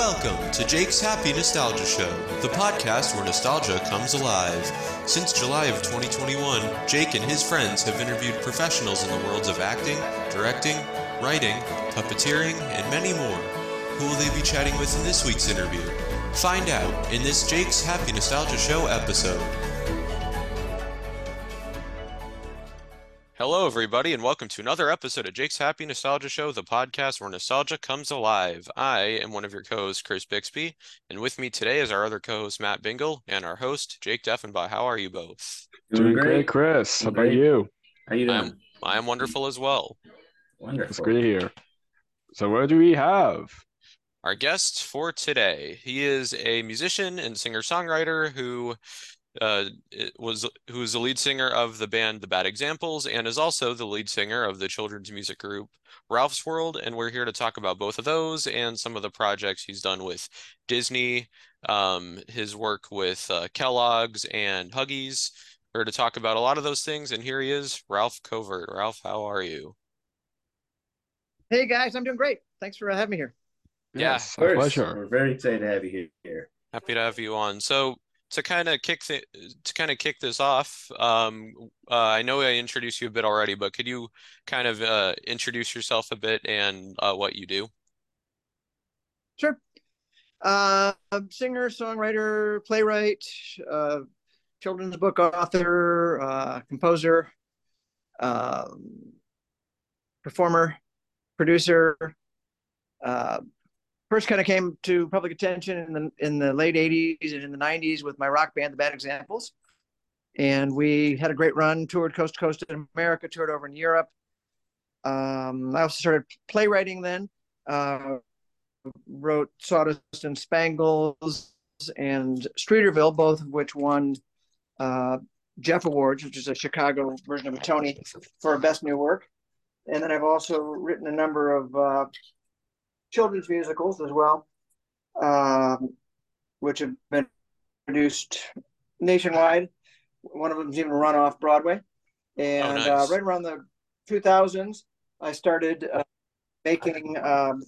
Welcome to Jake's Happy Nostalgia Show, the podcast where nostalgia comes alive. Since July of 2021, Jake and his friends have interviewed professionals in the worlds of acting, directing, writing, puppeteering, and many more. Who will they be chatting with in this week's interview? Find out in this Jake's Happy Nostalgia Show episode. Hello, everybody, and welcome to another episode of Jake's Happy Nostalgia Show, the podcast where nostalgia comes alive. I am one of your co-hosts, Chris Bixby, and with me today is our other co-host, Matt Bingle, and our host, Jake Deffenbaugh. How are you both? Doing great, Chris. How about Great. you? How you doing? I'm, I am wonderful as well. Wonderful. It's good to hear. So, what do we have? Our guest for today, he is a musician and singer-songwriter who uh, was who is the lead singer of the band The Bad Examples and is also the lead singer of the children's music group Ralph's World. And we're here to talk about both of those and some of the projects he's done with Disney, um, his work with uh, Kellogg's and Huggies. We're here to talk about a lot of those things. And here he is, Ralph Covert. Ralph, how are you? Hey guys, I'm doing great. Thanks for having me here. Yeah, Yes, Of course. pleasure. We're very excited to have you here. Happy to have you on. So to kind of kick th to kind of kick this off, um, uh, I know I introduced you a bit already, but could you kind of uh, introduce yourself a bit and uh, what you do? Sure. Uh, I'm singer, songwriter, playwright, uh, children's book author, uh, composer, um, performer, producer. First kind of came to public attention in the in the late 80s and in the 90s with my rock band, The Bad Examples. And we had a great run, toured coast to coast in America, toured over in Europe. Um, I also started playwriting then. Uh, wrote Sawdust and Spangles and Streeterville, both of which won uh, Jeff Awards, which is a Chicago version of a Tony for best new work. And then I've also written a number of uh, children's musicals as well, um, which have been produced nationwide. One of them's even run off Broadway. And nice. uh, right around the 2000s, I started uh, making. Um,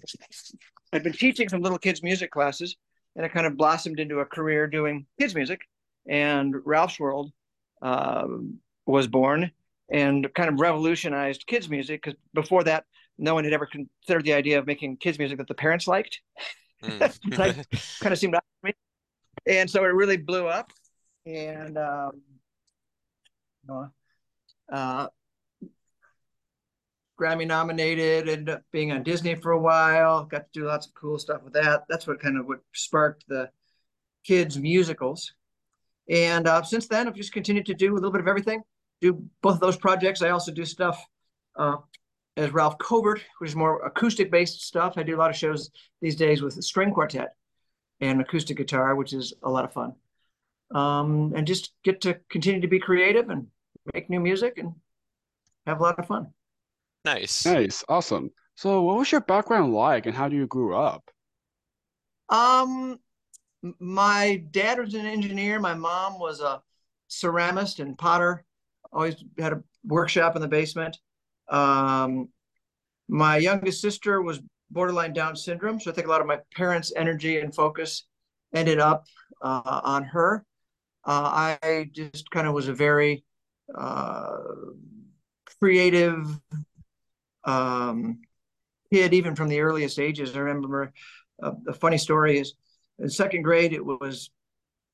I'd been teaching some little kids music classes, and it kind of blossomed into a career doing kids music. And Ralph's World um, was born and kind of revolutionized kids music because before that, no one had ever considered the idea of making kids music that the parents liked. Mm. Like- kind of seemed odd to me. And so it really blew up. And um, uh, uh, Grammy nominated, ended up being on Disney for a while, got to do lots of cool stuff with that. That's what kind of what sparked the kids musicals. And uh, since then, I've just continued to do a little bit of everything. Do both of those projects. I also do stuff uh, as Ralph Covert, which is more acoustic based stuff. I do a lot of shows these days with a string quartet and acoustic guitar, which is a lot of fun. Um, and just get to continue to be creative and make new music and have a lot of fun. Nice. Nice, awesome. So, what was your background like, and how do you grew up? Um, my dad was an engineer. My mom was a ceramist and potter. Always had a workshop in the basement. Um, my youngest sister was borderline Down syndrome, so I think a lot of my parents' energy and focus ended up uh, on her. Uh, I just kind of was a very uh, creative um, kid, even from the earliest ages. I remember uh, the funny story is in second grade, it was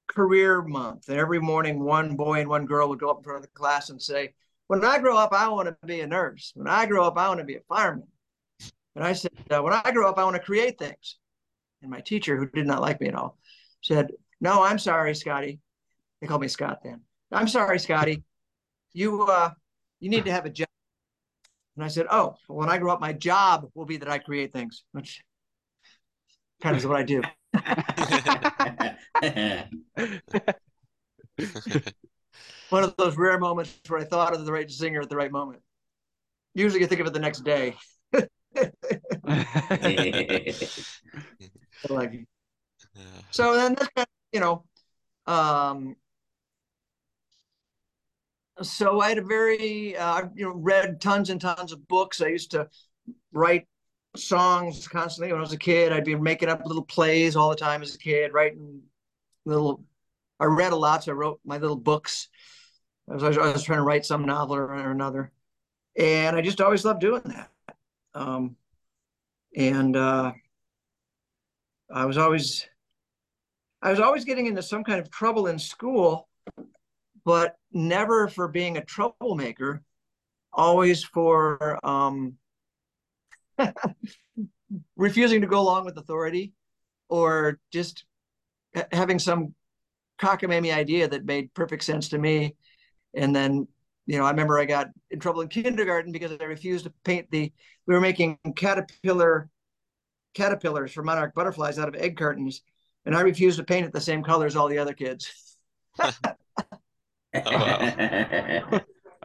career month. And every morning, one boy and one girl would go up in front of the class and say, When I grow up, I want to be a nurse. When I grow up, I want to be a fireman. And I said, uh, When I grow up, I want to create things. And my teacher, who did not like me at all, said, No, I'm sorry, Scotty. They called me Scott then. I'm sorry, Scotty. You uh, you need to have a job. And I said, Oh, well, when I grow up, my job will be that I create things, which kind of is what I do. One of those rare moments where I thought of the right singer at the right moment. Usually you think of it the next day. like so then that's kind of, you know um so I had a very uh, you know read tons and tons of books. I used to write songs constantly when I was a kid. I'd be making up little plays all the time as a kid, writing little. I read a lot, so I wrote my little books. I was, I was trying to write some novel or, another, and I just always loved doing that. Um, and uh, I was always, I was always getting into some kind of trouble in school, but never for being a troublemaker. Always for um, refusing to go along with authority or just having some cockamamie idea that made perfect sense to me. And then, you know, I remember I got in trouble in kindergarten because I refused to paint the, we were making caterpillar, caterpillars for monarch butterflies out of egg cartons. And I refused to paint it the same color as all the other kids. oh,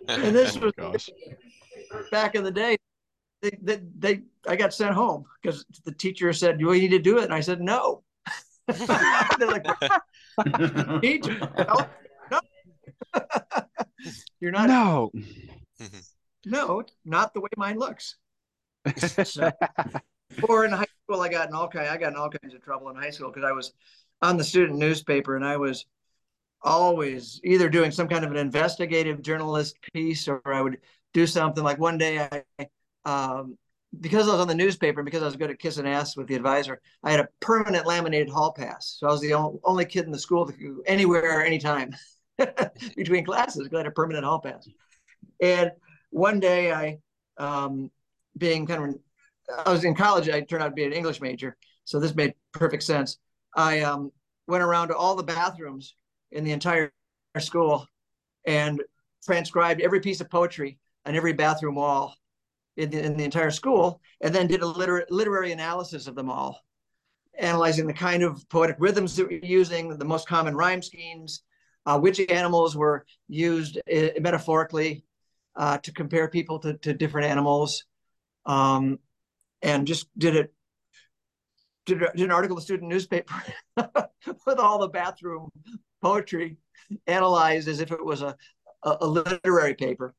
and this oh, was back in the day they, they, they I got sent home because the teacher said, "You need to do it," and I said, "No." They're like, "Teacher, no, no. You're not." No. No, not the way mine looks. So, or in high school, I got in all kind. I got in all kinds of trouble in high school because I was on the student newspaper and I was always either doing some kind of an investigative journalist piece or I would do something like one day I um, because I was on the newspaper and because I was good at kissing ass with the advisor, I had a permanent laminated hall pass. So I was the only kid in the school that could go anywhere, anytime between classes because I had a permanent hall pass. And one day I, um, being kind of, I was in college, I turned out to be an English major. So this made perfect sense. I um, went around to all the bathrooms in the entire school and transcribed every piece of poetry on every bathroom wall in the, in the entire school, and then did a liter- literary analysis of them all, analyzing the kind of poetic rhythms that we're using, the most common rhyme schemes, uh, which animals were used uh, metaphorically uh, to compare people to, to different animals, um, and just did it. Did, did an article in the student newspaper with all the bathroom poetry analyzed as if it was a, a, a literary paper,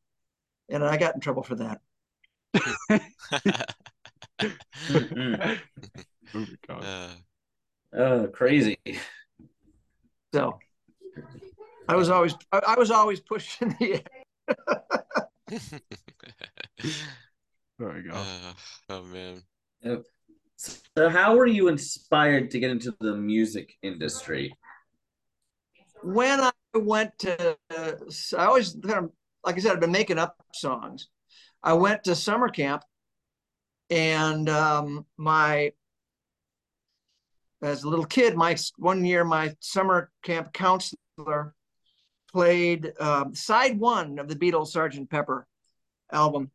and I got in trouble for that oh, uh, crazy. So I was always I, I was always pushing the air. there we go. Uh, oh man. So how were you inspired to get into the music industry? When I went to, uh, I always kind of, like I said, I've been making up songs. I went to summer camp, and um, my as a little kid, my one year my summer camp counselor played um, side one of the Beatles Sergeant Pepper album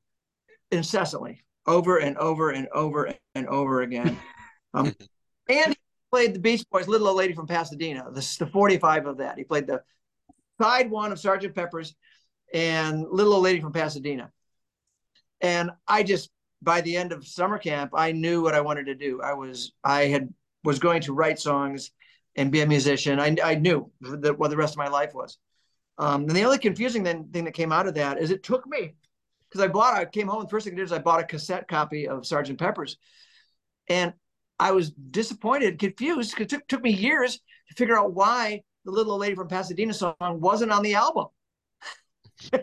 incessantly, over and over and over and over again. Um, and he played the Beach Boys' "Little Old Lady from Pasadena," the, the 45 of that. He played the side one of Sergeant Pepper's and "Little Old Lady from Pasadena." And I just by the end of summer camp, I knew what I wanted to do. I was I had was going to write songs and be a musician. I, I knew that what the rest of my life was. Um, and the only confusing thing, thing that came out of that is it took me because I bought I came home and the first thing I did is I bought a cassette copy of Sergeant Pepper's, and I was disappointed, confused because it took, took me years to figure out why the little lady from Pasadena song wasn't on the album.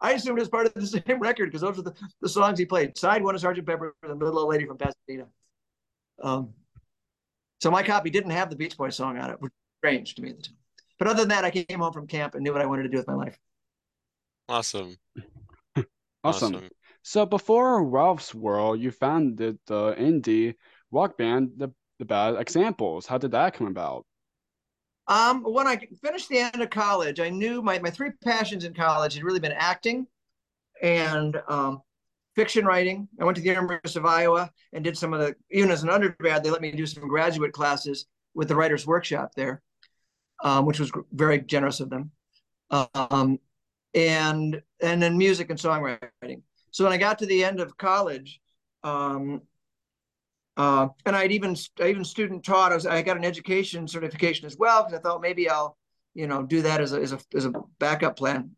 I assumed it was part of the same record because those are the, the songs he played. Side one of Sergeant Pepper, and the little lady from Pasadena. Um, so my copy didn't have the Beach Boys song on it, which was strange to me at the time. But other than that, I came home from camp and knew what I wanted to do with my life. Awesome. awesome. awesome. So before Ralph's World, you founded the indie rock band, the, the Bad Examples. How did that come about? Um, when I finished the end of college, I knew my, my three passions in college had really been acting and um, fiction writing. I went to the University of Iowa and did some of the, even as an undergrad, they let me do some graduate classes with the Writers Workshop there, um, which was very generous of them. Um, and and then music and songwriting. So when I got to the end of college, um, uh, and I'd even I even student taught. I, was, I got an education certification as well because I thought maybe I'll you know do that as a, as a as a backup plan.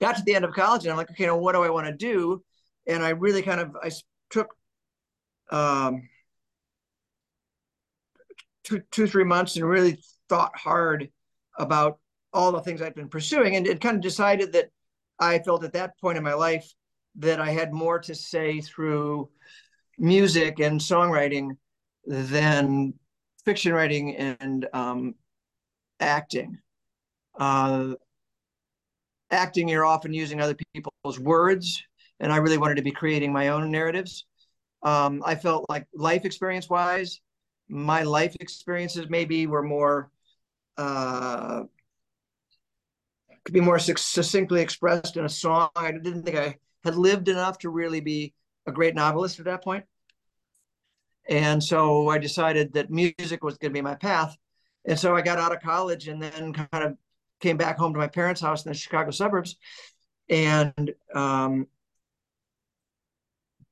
Got to the end of college and I'm like, okay, now what do I want to do? and I really kind of I took um, two two three months and really thought hard about all the things I'd been pursuing, and it kind of decided that I felt at that point in my life that I had more to say through music and songwriting than fiction writing and um, acting. Uh, acting, you're often using other people's words, and I really wanted to be creating my own narratives. Um, I felt like life experience wise, my life experiences maybe were more uh, could be more succinctly expressed in a song. I didn't think I had lived enough to really be a great novelist at that point. And so I decided that music was going to be my path. And so I got out of college and then kind of came back home to my parents' house in the Chicago suburbs and um,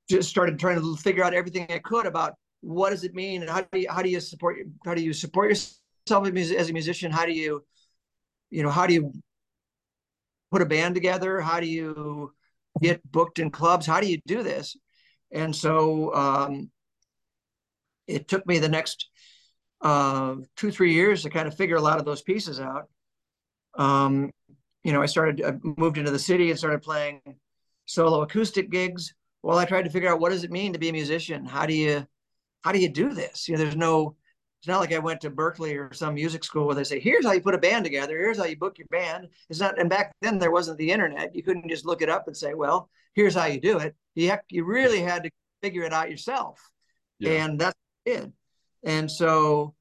just started trying to figure out everything I could about what does it mean and how do you how do you support how do you support yourself as a musician how do you you know how do you put a band together? How do you get booked in clubs? How do you do this? And so um, it took me the next uh, two three years to kind of figure a lot of those pieces out. Um, you know i started I moved into the city and started playing solo acoustic gigs well i tried to figure out what does it mean to be a musician? How do you how do you do this? You know there's no it's not like I went to Berklee or some music school where they say, here's how you put a band together. Here's how you book your band. It's not, and back then there wasn't the internet. You couldn't just look it up and say, well, here's how you do it. You, have, you really had to figure it out yourself. Yeah. And that's what I did. And so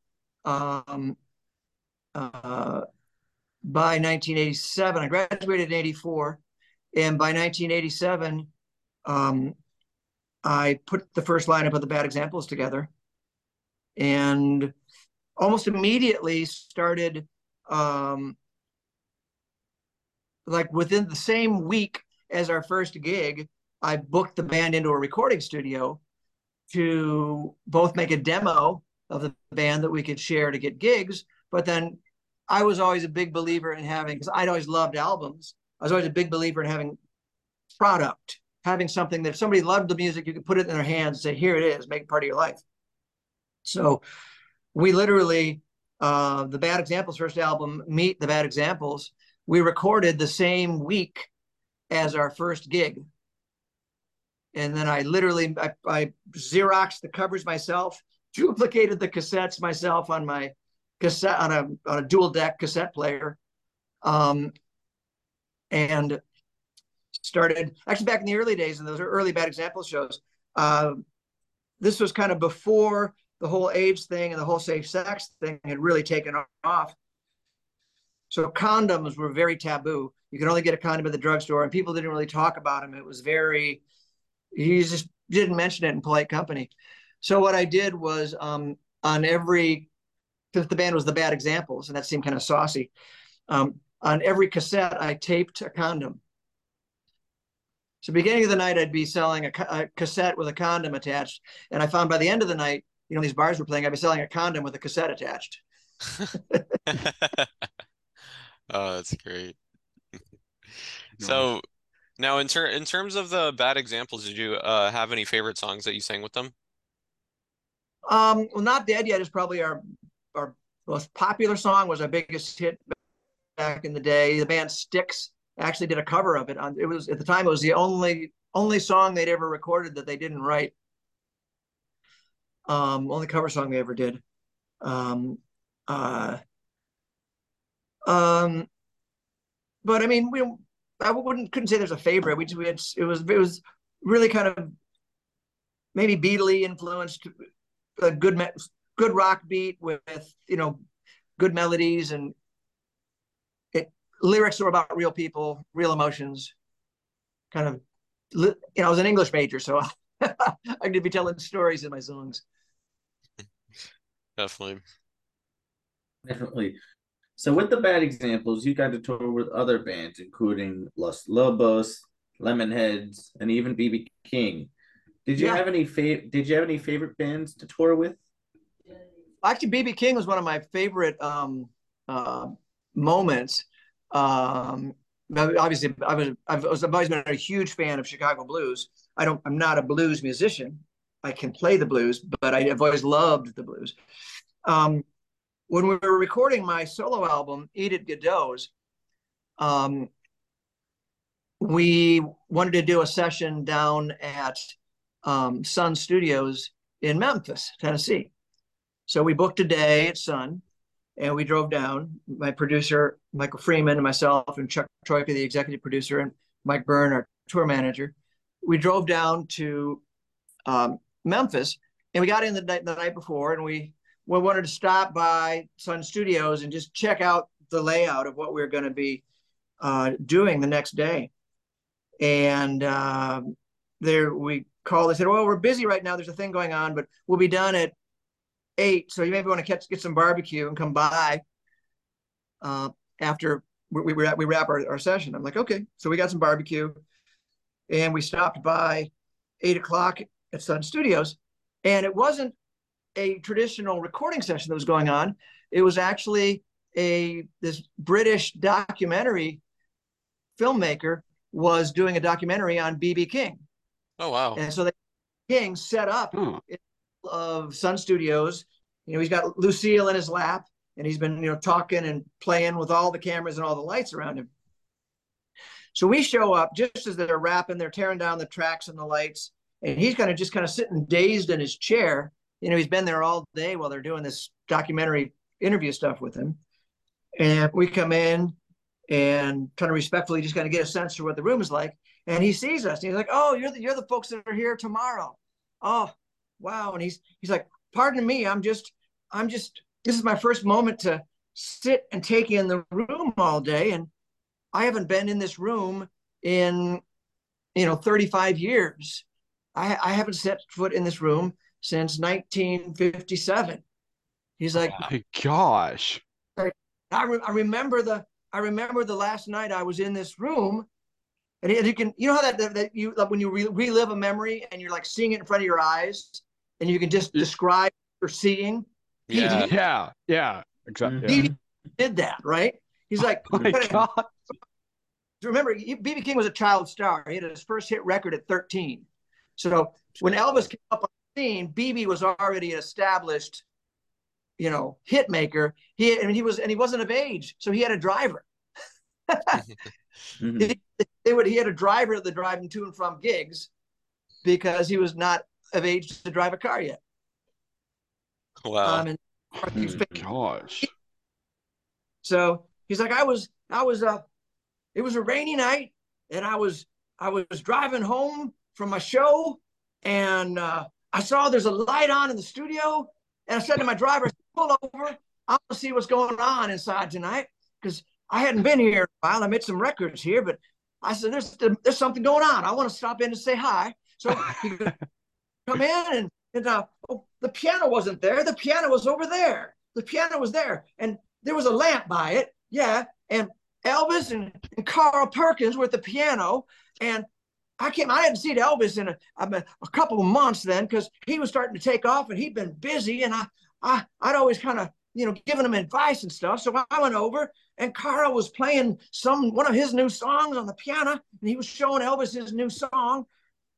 um, uh, by 1987, I graduated in 84. And by 1987, um, I put the first lineup of the Bad Examples together and almost immediately started um, like within the same week as our first gig i booked the band into a recording studio to both make a demo of the band that we could share to get gigs but then i was always a big believer in having because i'd always loved albums. I was always a big believer in having product having something that if somebody loved the music you could put it in their hands and say here it is make it part of your life so we literally, uh, the Bad Examples first album, Meet the Bad Examples, we recorded the same week as our first gig. And then I literally, I, I Xeroxed the covers myself, duplicated the cassettes myself on my cassette, on a, on a dual deck cassette player. Um, and started actually back in the early days in those are early bad examples shows uh, this was kind of before the whole AIDS thing and the whole safe sex thing had really taken off. So condoms were very taboo. You could only get a condom at the drugstore, and people didn't really talk about them. It was very, you just didn't mention it in polite company. So what I did was um, on every, because the band was the bad examples, and that seemed kind of saucy. Um, on every cassette, I taped a condom. So beginning of the night, I'd be selling a, a cassette with a condom attached, and I found by the end of the night, you know, these bars were playing, I'd be selling a condom with a cassette attached. oh, that's great. so now in ter- in terms of the bad examples, did you uh, have any favorite songs that you sang with them? Um, well, not dead yet is probably our our most popular song. Was our biggest hit back in the day. The band Styx actually did a cover of it. On it was at the time it was the only only song they'd ever recorded that they didn't write. Um, only cover song they ever did. Um, uh, um, but I mean, we I wouldn't couldn't say there's a favorite. We just we had it was it was really kind of maybe Beatley influenced a good good rock beat with you know good melodies and it lyrics are about real people, real emotions. Kind of you know, I was an English major, so I could be telling stories in my songs. Definitely. Definitely. So with the bad examples, you got to tour with other bands, including Los Lobos, Lemonheads, and even BB King. Did you yeah. have any fa- Did you have any favorite bands to tour with? Actually, BB King was one of my favorite um, uh, moments. Um, obviously, I was I've, I've always been a huge fan of Chicago blues. I don't. I'm not a blues musician. I can play the blues, but I, have always loved the blues. Um, when we were recording my solo album, Edith Godot's, um, we wanted to do a session down at um, Sun Studios in Memphis, Tennessee. So we booked a day at Sun and we drove down. My producer, Michael Freeman, and myself, and Chuck Troika, the executive producer, and Mike Byrne, our tour manager. We drove down to um, Memphis and we got in the night, the night before and we, we wanted to stop by Sun Studios and just check out the layout of what we are going to be uh, doing the next day. And uh, there we called. They said, "Well, we're busy right now. There's a thing going on, but we'll be done at eight. So you maybe want to catch get some barbecue and come by uh, after we, we, we wrap our, our session." I'm like, "Okay." So we got some barbecue, and we stopped by eight o'clock at Sun Studios, and it wasn't a traditional recording session that was going on. It was actually a this British documentary filmmaker was doing a documentary on BB King. Oh wow! And so the King set up hmm. of Sun Studios. You know, he's got Lucille in his lap, and he's been you know talking and playing with all the cameras and all the lights around him. So we show up just as they're wrapping, they're tearing down the tracks and the lights, and he's kind of just kind of sitting dazed in his chair. You know, he's been there all day while they're doing this documentary interview stuff with him. And we come in and kind of respectfully just kind of get a sense for what the room is like. And he sees us. And he's like, "Oh, you're the you're the folks that are here tomorrow." Oh, wow! And he's he's like, "Pardon me, I'm just I'm just this is my first moment to sit and take in the room all day, and I haven't been in this room in you know 35 years. I I haven't set foot in this room since 1957." He's like, oh "My gosh!" I, re- I remember the I remember the last night I was in this room, and, you can you know how that that, you like when you re- relive a memory and you're like seeing it in front of your eyes, and you can just describe or seeing. Yeah, he, yeah, yeah, exactly. He did that right. He's like, oh my God. Remember, BB King was a child star. He had his first hit record at 13. So when Elvis came up on the scene, BB was already an established you know, hit maker. He and he was and he wasn't of age, so he had a driver. mm-hmm. he, they would he had a driver that drive him to and from gigs because he was not of age to drive a car yet. Wow. Um, and, oh gosh. So he's like, I was, I was, uh, it was a rainy night, and I was, I was driving home from my show, and uh, I saw there's a light on in the studio, and I said to my driver, pull over. I want to see what's going on inside tonight because I hadn't been here in a while. I made some records here, but I said, there's, there's something going on. I want to stop in and say hi. So he come in and, and uh, oh, the piano wasn't there. The piano was over there. The piano was there. And there was a lamp by it. Yeah. And Elvis and, and Carl Perkins were at the piano. And I came, I hadn't seen Elvis in a, a couple of months then because he was starting to take off and he'd been busy. And I, I, I'd always kind of, you know, giving him advice and stuff. So I went over and Carl was playing some one of his new songs on the piano, and he was showing Elvis his new song.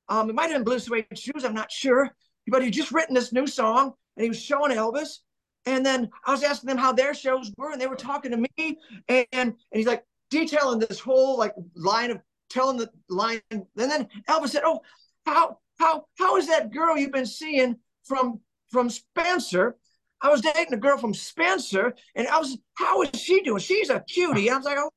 Um, it might have been Blue Suede Shoes, I'm not sure, but he just written this new song, and he was showing Elvis. And then I was asking them how their shows were, and they were talking to me, and and he's like detailing this whole like line of telling the line. And then Elvis said, "Oh, how how how is that girl you've been seeing from from Spencer?" I was dating a girl from Spencer, and I was, how is she doing? She's a cutie. I was like, oh,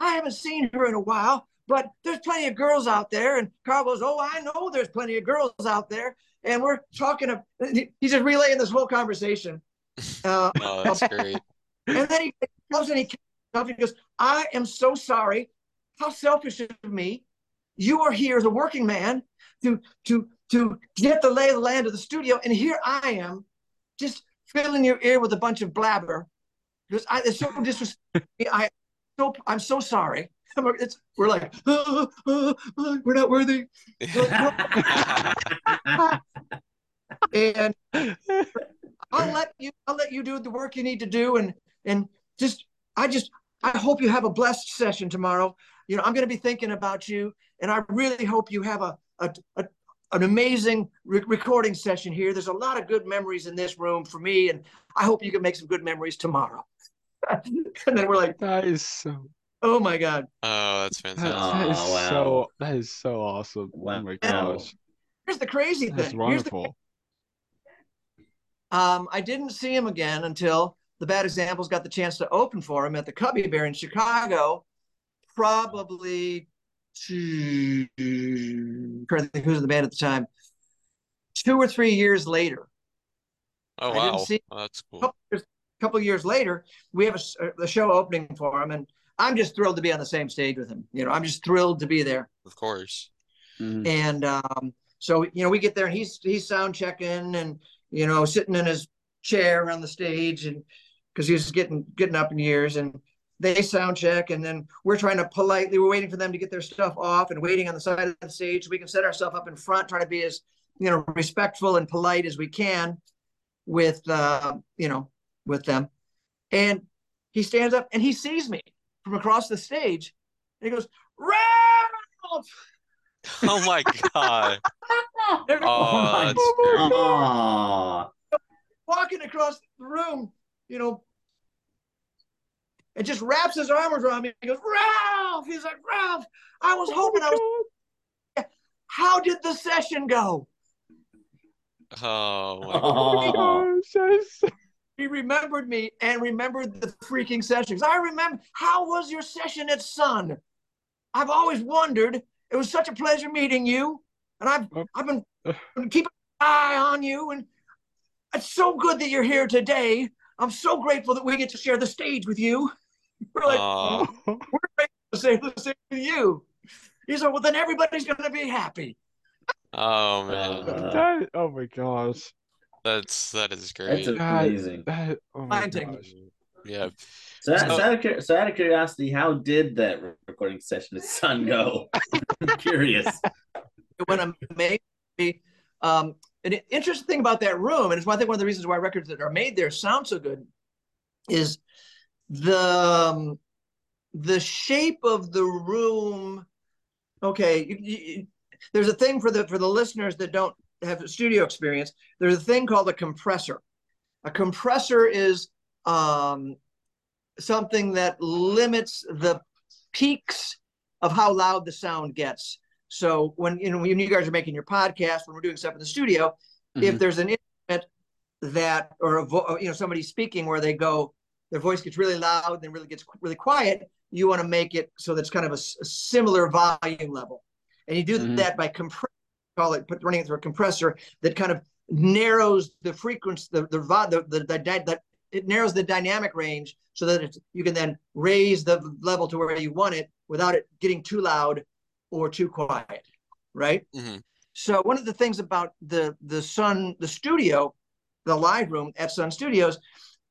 I haven't seen her in a while, but there's plenty of girls out there. And Carl goes, oh, I know there's plenty of girls out there. And we're talking, of, he's just relaying this whole conversation. Uh, oh, that's great. And then he comes and he, he goes, I am so sorry. How selfish of me. You are here as a working man to, to, to get the lay of the land of the studio. And here I am just filling your ear with a bunch of blabber because I, it's so disrespectful. I so I'm so sorry. It's, we're like oh, oh, oh, we're not worthy. and I'll let you I'll let you do the work you need to do and and just I just I hope you have a blessed session tomorrow. You know, I'm going to be thinking about you and I really hope you have a a, a an amazing re- recording session here. There's a lot of good memories in this room for me, and I hope you can make some good memories tomorrow. and then we're like, that is so. Oh my god! Oh, that's fantastic! That, that is oh, wow. so. That is so awesome. Oh wow. Oh my gosh! Here's the crazy thing. That's thing. wonderful. The, um, I didn't see him again until the Bad Examples got the chance to open for him at the Cubby Bear in Chicago, probably two, I think who the band at the time, two or three years later. Oh wow, I didn't see, oh, that's cool. A couple, years, couple years later, we have a, the show opening for him, and I'm just thrilled to be on the same stage with him. You know, I'm just thrilled to be there. Of course. Mm-hmm. And um, so you know, we get there, and he's he's sound checking, and you know, sitting in his chair on the stage, and because he's getting getting up in years, and they sound check and then we're trying to politely we're waiting for them to get their stuff off and waiting on the side of the stage so we can set ourselves up in front trying to be as you know respectful and polite as we can with uh you know with them. And he stands up and he sees me from across the stage and he goes ralph oh my god oh, oh, my walking across the room you know and just wraps his arms around me. He goes, Ralph. He's like, Ralph, I was oh hoping I was. How did the session go? Oh my oh. gosh. He remembered me and remembered the freaking sessions. I remember how was your session at Sun? I've always wondered. It was such a pleasure meeting you. And I've oh. I've been, been keeping an eye on you. And it's so good that you're here today. I'm so grateful that we get to share the stage with you. We're like, uh, we're ready to say the same to you. He's like, well, then everybody's going to be happy. Oh man! Uh, that, oh my gosh! That's that is great. That's amazing. That, that, oh my gosh. Yeah. So, so, so, out of, so, out of, curiosity, how did that recording session at Sun go? I'm curious. It went amazing. Um, an interesting thing about that room, and it's one thing one of the reasons why records that are made there sound so good, is the um, the shape of the room okay you, you, there's a thing for the for the listeners that don't have studio experience there's a thing called a compressor a compressor is um, something that limits the peaks of how loud the sound gets so when you know when you guys are making your podcast when we're doing stuff in the studio mm-hmm. if there's an instrument that or a vo- you know somebody speaking where they go their voice gets really loud, then really gets really quiet. You want to make it so that's kind of a, a similar volume level, and you do mm-hmm. that by compressing, call it put, running it through a compressor that kind of narrows the frequency, the the the, the, the, the it narrows the dynamic range so that it's, you can then raise the level to where you want it without it getting too loud or too quiet, right? Mm-hmm. So one of the things about the the Sun the studio, the live room at Sun Studios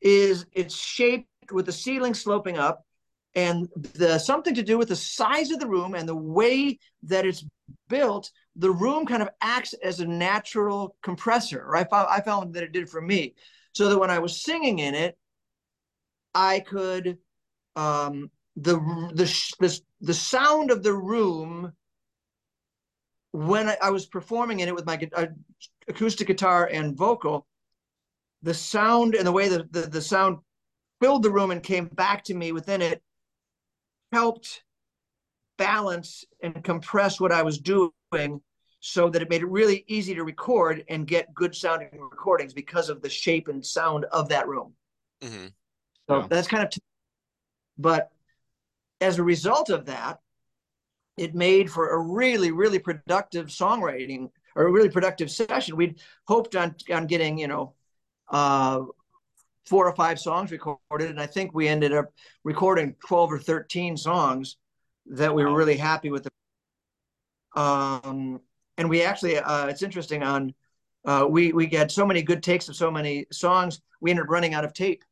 is it's shaped with the ceiling sloping up and the something to do with the size of the room and the way that it's built the room kind of acts as a natural compressor I found, I found that it did for me so that when i was singing in it i could um, the, the the the sound of the room when I, I was performing in it with my uh, acoustic guitar and vocal the sound and the way the, the, the sound filled the room and came back to me within it helped balance and compress what I was doing so that it made it really easy to record and get good sounding recordings because of the shape and sound of that room. Mm-hmm. So yeah. that's kind of, t- but as a result of that, it made for a really, really productive songwriting or a really productive session. We'd hoped on on getting, you know, uh, four or five songs recorded, and I think we ended up recording twelve or thirteen songs that we were really happy with. The, um, and we actually, uh, it's interesting. On uh, we we had so many good takes of so many songs, we ended up running out of tape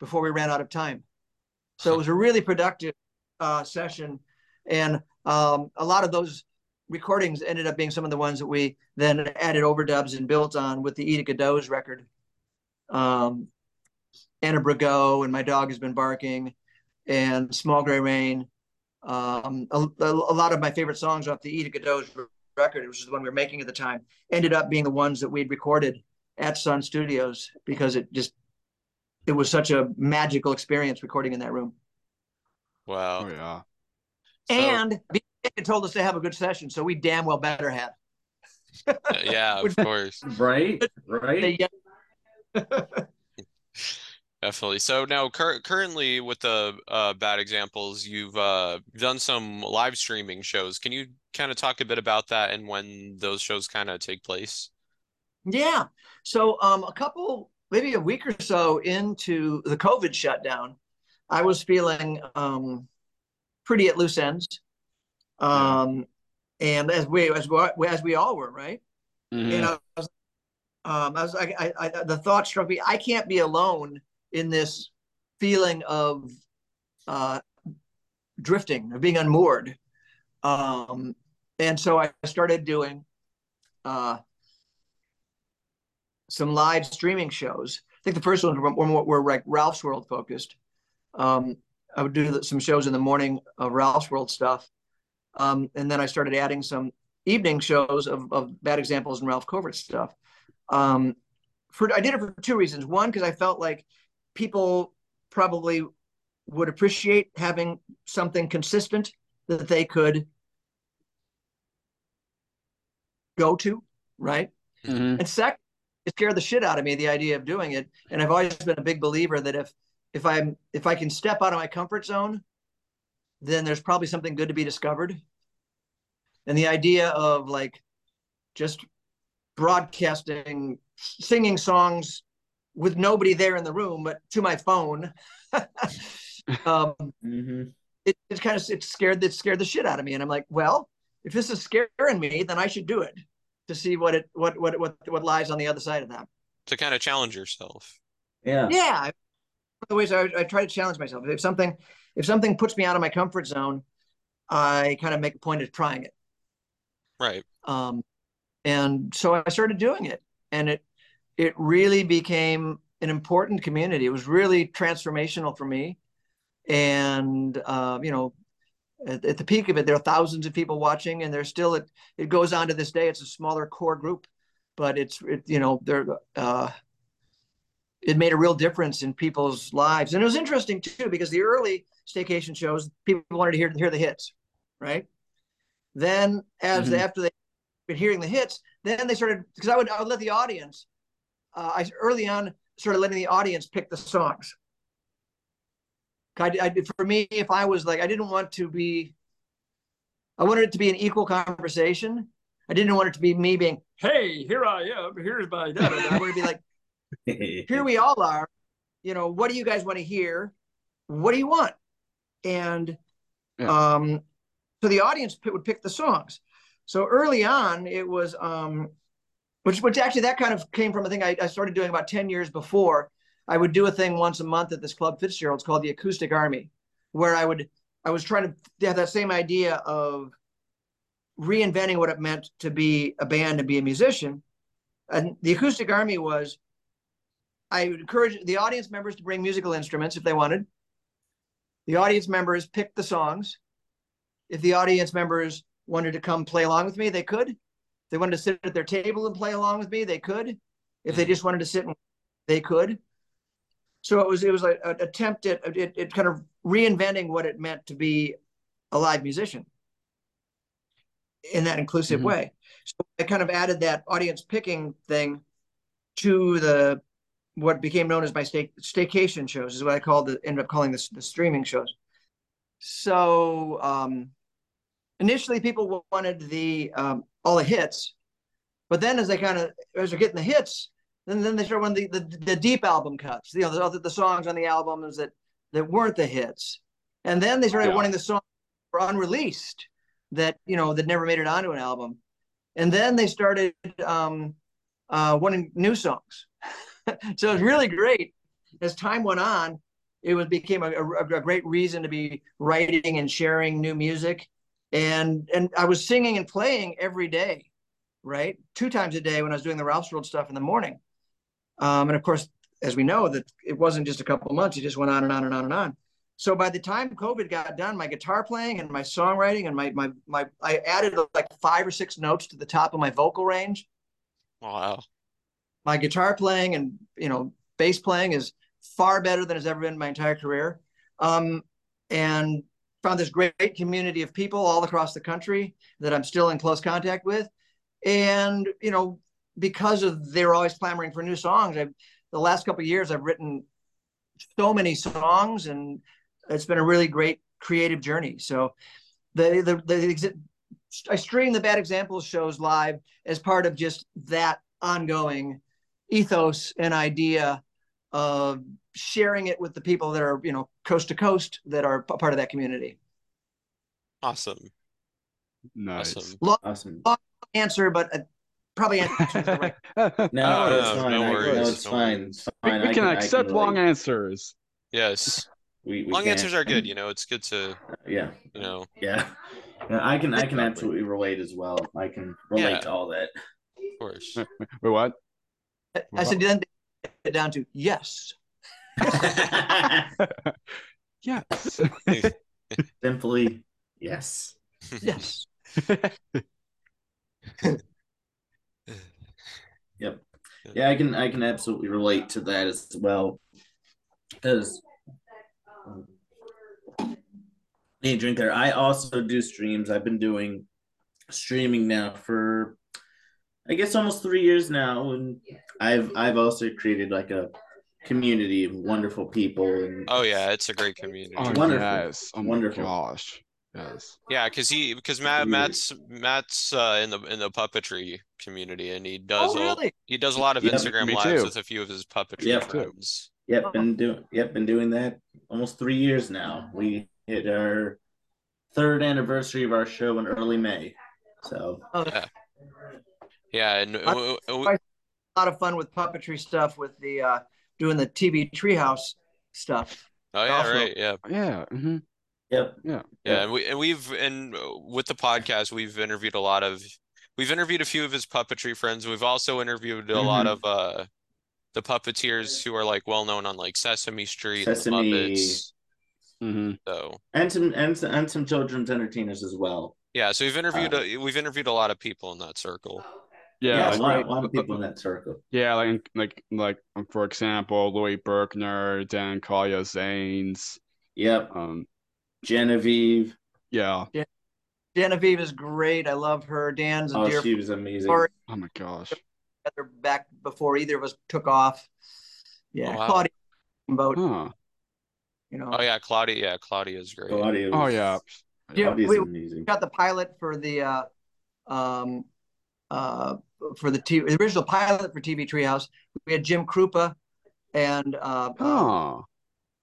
before we ran out of time. So it was a really productive uh, session, and um, a lot of those recordings ended up being some of the ones that we then added overdubs and built on with the Edith Godot's record um, Anna Brago and My Dog Has Been Barking and Small Gray Rain. Um, a, a, lot of my favorite songs off the Edith Godot's record, which is the one we were making at the time, ended up being the ones that we'd recorded at Sun Studios because it just it was such a magical experience recording in that room. Wow. Oh yeah. So, and it told us to have a good session, so we damn well better have. yeah, of course. Right. Right. Definitely. So now, cur currently with the uh, bad examples, you've uh, done some live streaming shows. Can you kind of talk a bit about that and when those shows kind of take place? Yeah. So um, a couple, maybe a week or so into the COVID shutdown, I was feeling um, pretty at loose ends, um, and as we as we as we all were, right? Mm-hmm. And I was, um, I was I, I, I, the thought struck me: I can't be alone in this feeling of uh, drifting, of being unmoored. Um, and so I started doing uh, some live streaming shows. I think the first ones were, were, were like Ralph's World focused. Um, I would do some shows in the morning of Ralph's World stuff. Um, and then I started adding some evening shows of, of bad examples and Ralph Covert stuff. Um, for I did it for two reasons. One, because I felt like people probably would appreciate having something consistent that they could go to, right? Mm-hmm. And second, it scared the shit out of me the idea of doing it. And I've always been a big believer that if if I'm if I can step out of my comfort zone, then there's probably something good to be discovered. And the idea of like just broadcasting, singing songs with nobody there in the room, but to my phone. um, mm-hmm. It, it kind of it scared that scared the shit out of me, and I'm like, well, if this is scaring me, then I should do it to see what it what what what what lies on the other side of that. To kind of challenge yourself. Yeah. Yeah. One of the ways I, I try to challenge myself. If something if something puts me out of my comfort zone, I kind of make a point of trying it. Right. Um, and so I started doing it, and it it really became an important community. It was really transformational for me. And, uh, you know, at, at, the peak of it, there are thousands of people watching and there's still, it, it goes on to this day. It's a smaller core group, but it's, it, you know, there, uh, it made a real difference in people's lives. And it was interesting too, because the early staycation shows, people wanted to hear, hear the hits, right? Then as mm-hmm. after they been hearing the hits, then they started, because I would, I would let the audience uh, I early on started letting the audience pick the songs. I, I, for me, if I was like, I didn't want to be, I wanted it to be an equal conversation. I didn't want it to be me being, hey, here I am, here's my dad. I want to be like, here we all are. You know, what do you guys want to hear? What do you want? And yeah. um, so the audience would pick the songs. So early on, it was um, which which actually that kind of came from a thing I, I started doing about 10 years before. I would do a thing once a month at this club Fitzgerald's called the Acoustic Army, where I would I was trying to have that same idea of reinventing what it meant to be a band and be a musician. And the Acoustic Army was I would encourage the audience members to bring musical instruments if they wanted. The audience members picked the songs. If the audience members wanted to come play along with me, they could they wanted to sit at their table and play along with me, they could. If they mm. just wanted to sit, they could. So it was it was like an attempt at it, it kind of reinventing what it meant to be a live musician in that inclusive mm-hmm. way. So I kind of added that audience picking thing to the what became known as my stay, staycation shows is what I called the ended up calling this the streaming shows. So um, initially people wanted the um, all the hits. But then as they kind of as they're getting the hits, then then they start wanting the, the, the deep album cuts, you know, the, the songs on the albums that that weren't the hits. And then they started yeah. wanting the songs that were unreleased that you know that never made it onto an album. And then they started um, uh, wanting new songs. so it was really great. As time went on, it was became a, a, a, great reason to be writing and sharing new music and and I was singing and playing every day, right? Two times a day when I was doing the Ralph's World stuff in the morning. Um, and of course, as we know, that it wasn't just a couple of months; it just went on and on and on and on. so by the time COVID got done, my guitar playing and my songwriting and my my my I added like five or six notes to the top of my vocal range. Wow. My guitar playing and you know bass playing is far better than it's ever been in my entire career. Um, and found this great community of people all across the country that I'm still in close contact with. And you know, because of they're always clamoring for new songs, I've the last couple years I've written so many songs and it's been a really great creative journey. So the the, the I stream the bad examples shows live as part of just that ongoing ethos and idea of sharing it with the people that are you know coast to coast that are part of that community. Awesome. Nice. Awesome. Long, Awesome. long answer, but uh, probably answer the right. No, oh, No, it's no, fine. no worries, no, it's no fine. worries. It's we, fine. we I can I accept long relate. answers. Yes. We, we Long can. answers are good. You know, it's good to, uh, Yeah, you know, yeah. Yeah, I can. I can Exactly. absolutely relate as well. I can relate Yeah. to all that. of course. Wait, what? I said then it down to yes. Yes. Simply, yes. Yes. Yep. Yeah, I can. I can absolutely relate to that as well. Because need a drink there. I also do streams. I've been doing streaming now for, I guess, almost three years now, and I've I've also created like a community of wonderful people and Oh yeah, it's a great community. oh, Wonderful. yes. Oh my Wonderful. gosh. Yes. Yeah, because he because Matt Matt's Matt's uh, in the in the puppetry community and he does Oh a- he does a lot of Yep, Instagram lives too. with a few of his puppetry Yep. friends. Yep, been doing yep, been doing that almost three years now. We hit our third anniversary of our show in early May. So Oh, Yeah, and I- w- w- I- a lot of fun with puppetry stuff with the uh doing the TV treehouse stuff. oh yeah, also- right, yeah, Yeah. hmm yep. yeah, Yeah. and we and we've and with the podcast we've interviewed a lot of we've interviewed a few of his puppetry friends. We've also interviewed a lot Mhm. of uh the puppeteers who are like well known on like Sesame Street and the Sesame. Muppets. hmm So And some and some, and some children's entertainers as well. yeah, so we've interviewed Uh, a, we've interviewed a lot of people in that circle. Yeah. Yeah, like, a, lot, like- a lot of people in that circle. Yeah, like like like for example, Laurie Berkner, Dan Collier Zanes. Yep. Um, Genevieve. yeah. Genevieve is great. I love her. Dan's a Oh, dear she was amazing. Sorry. Oh my gosh. together back before either of us took off. Yeah, Oh, wow. Claudia boat, Huh. you know. Oh yeah, Claudia, yeah, Claudia is great. Claudia Oh was- yeah. Yeah, Claudia's we- amazing. got the pilot for the uh um uh for the, t- the original pilot for TV Treehouse. We had Jim Kroupa and uh, uh, Huh. uh,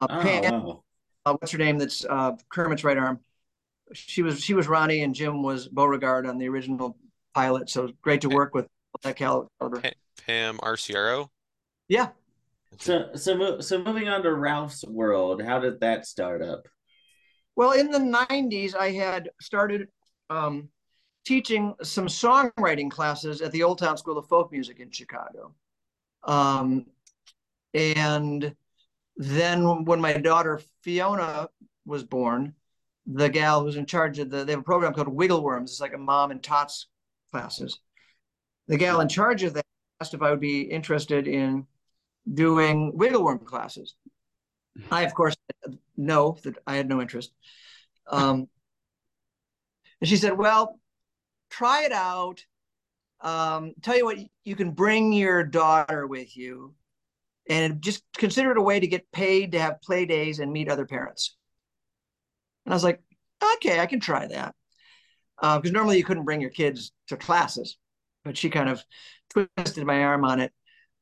Oh, Pam, wow. Uh, what's her name? That's uh, Kermit's right arm. She was she was Ronnie and Jim was Beauregard on the original pilot. So it was great to work with that caliber. Pa- Pam Arciero. Yeah. So so so moving on to Ralph's World, how did that start up? Well, in the 90s, I had started um, teaching some songwriting classes at the Old Town School of Folk Music in Chicago. Um, and then when my daughter Fiona was born, the gal who's in charge of the, they have a program called Wiggle Worms. It's like a mom and tots classes. The gal in charge of that asked if I would be interested in doing Wiggle Worm classes. I, of course, no, that I had no interest. Um, and she said, "Well, try it out. Um, tell you what, you can bring your daughter with you, and just consider it a way to get paid to have play days and meet other parents." And I was like, "Okay, I can try that," because normally you couldn't bring your kids to classes, but she kind of twisted my arm on it.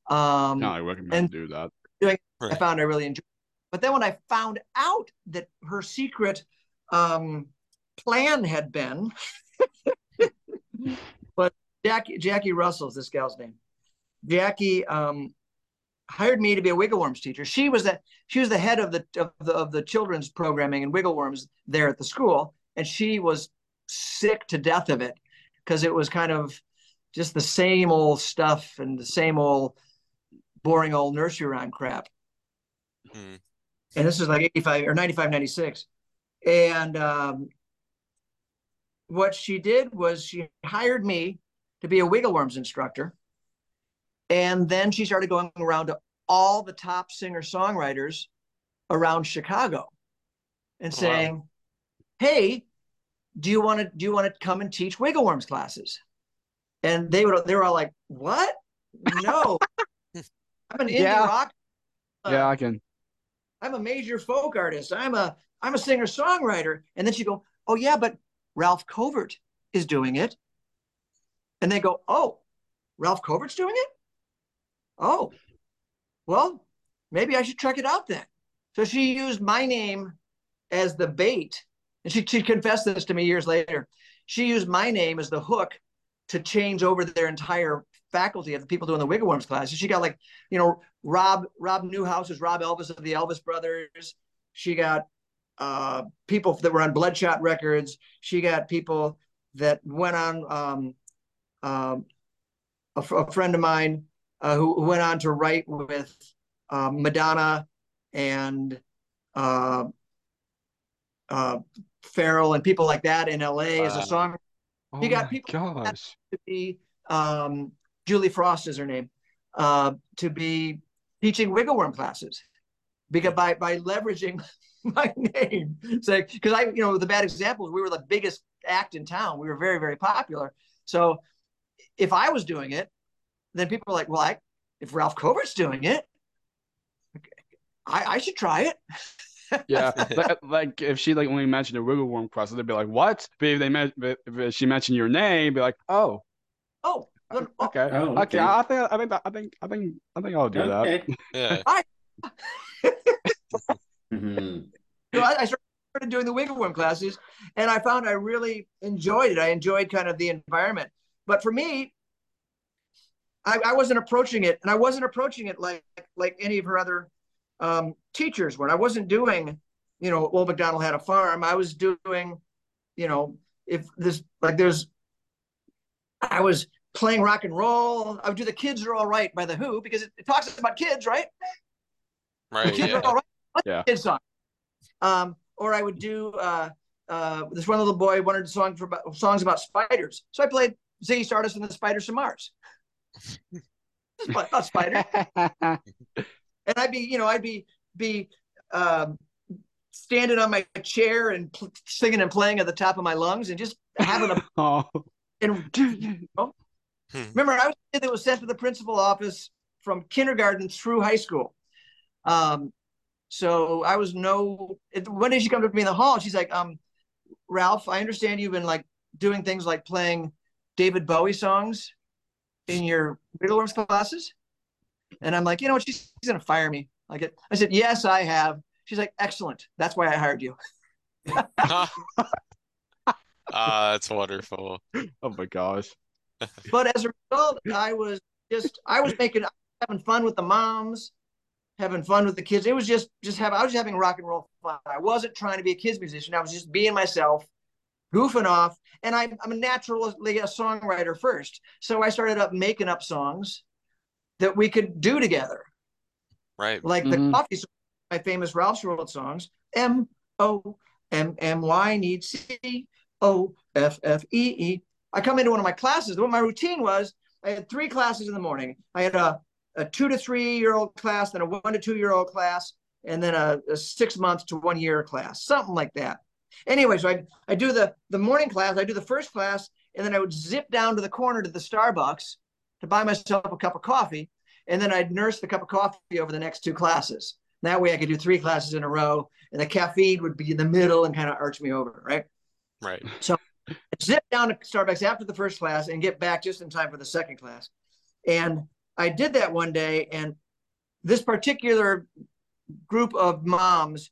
Um, No, I recommend and- do that. I Right. found I really enjoyed. it. But then when I found out that her secret um, plan had been, but Jackie Jackie Russell's this gal's name. Jackie um, hired me to be a Wiggle Worms teacher. She was the she was the head of the of the of the children's programming and Wiggle Worms there at the school, and she was sick to death of it because it was kind of just the same old stuff and the same old boring old nursery rhyme crap. Hmm. and this is like 85 or 95, 96. And um, what she did was she hired me to be a Wiggleworms instructor. And then she started going around to all the top singer songwriters around Chicago and saying, wow. "Hey, do you want to do you want to come and teach Wiggleworms classes?" And they would they were all like, "What? No, I'm an indie yeah. rock. Uh, yeah, I can. I'm a major folk artist. I'm a I'm a singer songwriter." And then she go, "Oh yeah, but Ralph Covert is doing it." And they go, "Oh, Ralph Covert's doing it? Oh, well, maybe I should check it out then." So she used my name as the bait. And she, she confessed this to me years later. She used my name as the hook to change over their entire faculty of the people doing the Wiggleworms class. She got like, you know, Rob Rob Newhouse is Rob Elvis of the Elvis Brothers. She got uh, people that were on Bloodshot Records. She got people that went on. Um, um, a, friend of mine uh, who, who, went on to write with uh, Madonna and uh, uh, Pharrell and people like that in LA as a song. Oh you got people gosh. to be um, Julie Frost is her name uh, to be teaching wiggle worm classes because by by leveraging my name. It's like because I you know the bad examples we were the biggest act in town. We were very very popular. So if I was doing it, then people are like, well, I if Ralph Covert's doing it, I, I should try it. yeah, like, like, if she like only mentioned a Wiggleworm class, they'd be like, "What?" But if they met, if she mentioned your name, be like, "Oh, oh, okay, oh, okay. okay. I think, I think, I think, I think, I think I'll do okay. that." Yeah. I, mm-hmm. so I, I started doing the wiggle worm classes, and I found I really enjoyed it. I enjoyed kind of the environment, but for me, I, I wasn't approaching it, and I wasn't approaching it like like any of her other um, teachers were. I wasn't doing, you know, Old McDonald had a farm. I was doing, you know, if this like there's, I was playing rock and roll. I would do the kids are all right by the Who because it, it talks about kids, right? Right. The kids yeah. are all right. yeah. Kids song. Um, or I would do uh, uh, this one little boy wanted songs for songs about spiders, so I played Ziggy Stardust and the Spiders from Mars. About spiders. and I'd be, you know, I'd be be um, standing on my chair and pl- singing and playing at the top of my lungs and just having a. oh. And you know, hmm. remember, I was a kid that was sent to the principal office from kindergarten through high school. Um, so I was no. It, one day she comes up to me in the hall. she's like, um, "Ralph, I understand you've been like doing things like playing David Bowie songs in your Wiggleworms classes." And I'm like, you know what? She's, she's going to fire me. I get, I said, yes, I have. She's like, excellent. That's why I hired you. Ah, uh, that's wonderful. Oh my gosh. but as a result, I was just, I was making, having fun with the moms, having fun with the kids. It was just, just have, I was just having rock and roll fun. I wasn't trying to be a kids musician. I was just being myself, goofing off. And I'm, I'm a naturally a songwriter first. So I started up making up songs that we could do together. Right. Like mm-hmm. the coffee song, my famous Ralph's World songs. M O M M Y need C O F F E E. I come into one of my classes. What my routine was, I had three classes in the morning. I had a, a two to three year old class, then a one to two year old class, and then a, a six month to one year class, something like that. Anyway, so I I do the the morning class. I do the first class, and then I would zip down to the corner to the Starbucks to buy myself a cup of coffee and then I'd nurse the cup of coffee over the next two classes. That way I could do three classes in a row, and the caffeine would be in the middle and kind of arch me over, right? Right. So I zip down to Starbucks after the first class and get back just in time for the second class. And I did that one day, and this particular group of moms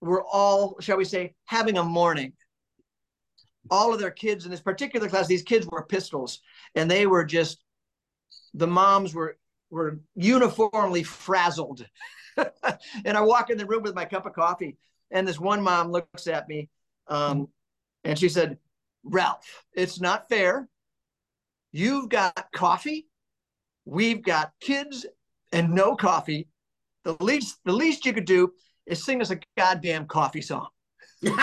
were all, shall we say, having a morning. All of their kids in this particular class, these kids were pistols, and they were just the moms were were uniformly frazzled. and I walk in the room with my cup of coffee, and this one mom looks at me, um, and she said, "Ralph, it's not fair. You've got coffee, we've got kids, and no coffee. The least the least you could do is sing us a goddamn coffee song. and,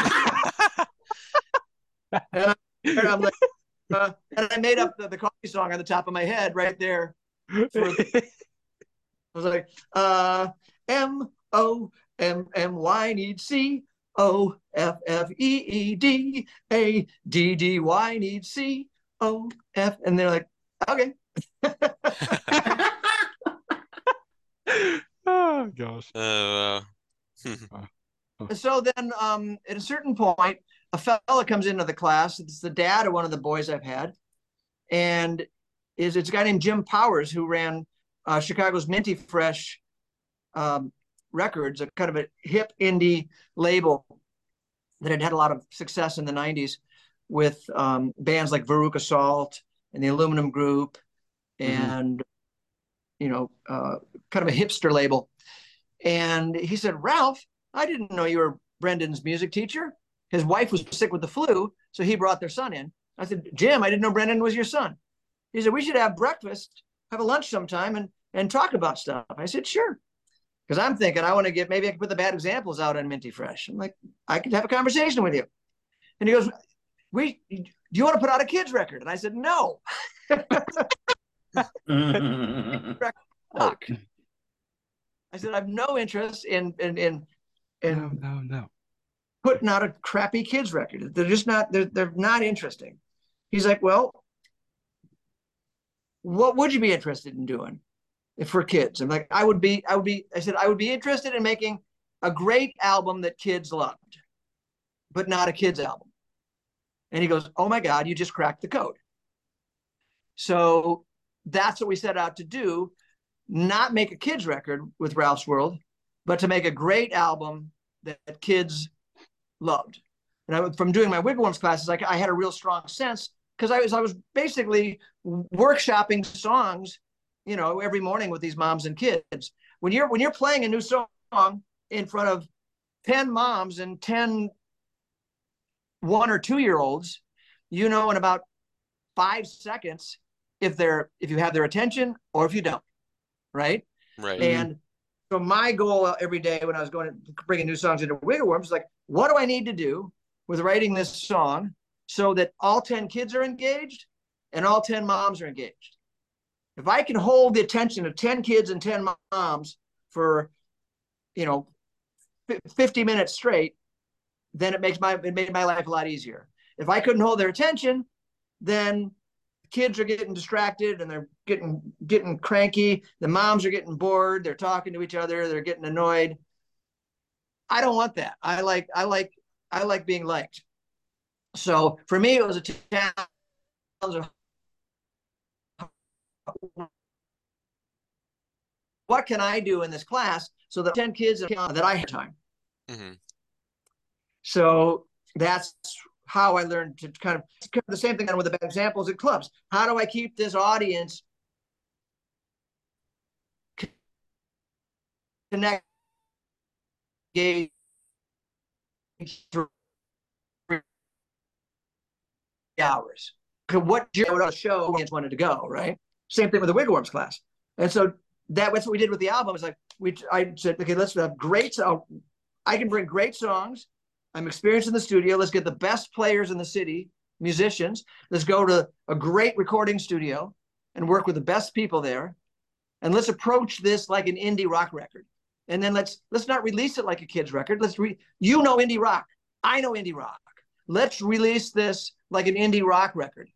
I, am like, uh, and I made up the, the, coffee song on the top of my head right there. The, I was like, uh, M O M M Y need C O F F E E D A D D Y need C O F, and they're like, okay. oh gosh. Uh, so then, um, at a certain point, a fella comes into the class. It's the dad of one of the boys I've had, and is it's a guy named Jim Powers who ran uh, Chicago's Minty Fresh um, Records, a kind of a hip indie label that had had a lot of success in the '90s with um, bands like Veruca Salt and the Aluminum Group, mm-hmm. and mm-hmm. you know, uh, kind of a hipster label. And he said, Ralph, I didn't know you were Brendan's music teacher. His wife was sick with the flu, so he brought their son in. I said, Jim, I didn't know Brendan was your son. He said, we should have breakfast, have a lunch sometime, and and talk about stuff. I said, sure. Because I'm thinking I want to get maybe I can put the bad examples out on Minty Fresh. I'm like, I could have a conversation with you. And he goes, We do you want to put out a kids record? And I said, No. I said, I have no interest in in in, in no, no, no. putting out a crappy kids record. They're just not they're they're not interesting. He's like, Well, what would you be interested in doing for kids? I'm like, I would be, I would be, I said, I would be interested in making a great album that kids loved, but not a kids album. And he goes, Oh my God, you just cracked the code. So that's what we set out to do not make a kids record with Ralph's World, but to make a great album that, that kids loved. And I, from doing my Wigwams classes, I, I had a real strong sense because I was I was basically workshopping songs, you know, every morning with these moms and kids. When you're when you're playing a new song in front of 10 moms and 10 one or two year olds, you know in about five seconds if they're if you have their attention or if you don't right? Right. Mm-hmm. And so my goal every day when I was going to bringing new songs into Wiggle Worms, like, what do I need to do with writing this song so that all 10 kids are engaged and all 10 moms are engaged? If I can hold the attention of 10 kids and 10 moms for, you know, 50 minutes straight, then it makes my it made my life a lot easier. If I couldn't hold their attention, then kids are getting distracted and they're getting getting cranky. The moms are getting bored. They're talking to each other. They're getting annoyed. I don't want that. I like i like i like being liked. So for me it was a challenge what can i do in this class so that 10 kids that i have time. Mm-hmm. so that's how I learned to kind of the same thing with the examples at clubs. How do I keep this audience connected? hours. Because what show audience wanted to go, right? Same thing with the Wiggle Worms class. And so that, that's what we did with the album. It's like we I said, okay, let's have great. So I can bring great songs I'm experienced in the studio. Let's get the best players in the city, musicians. Let's go to a great recording studio and work with the best people there. And let's approach this like an indie rock record. And then let's let's not release it like a kid's record. Let's re you know indie rock. I know indie rock. Let's release this like an indie rock record.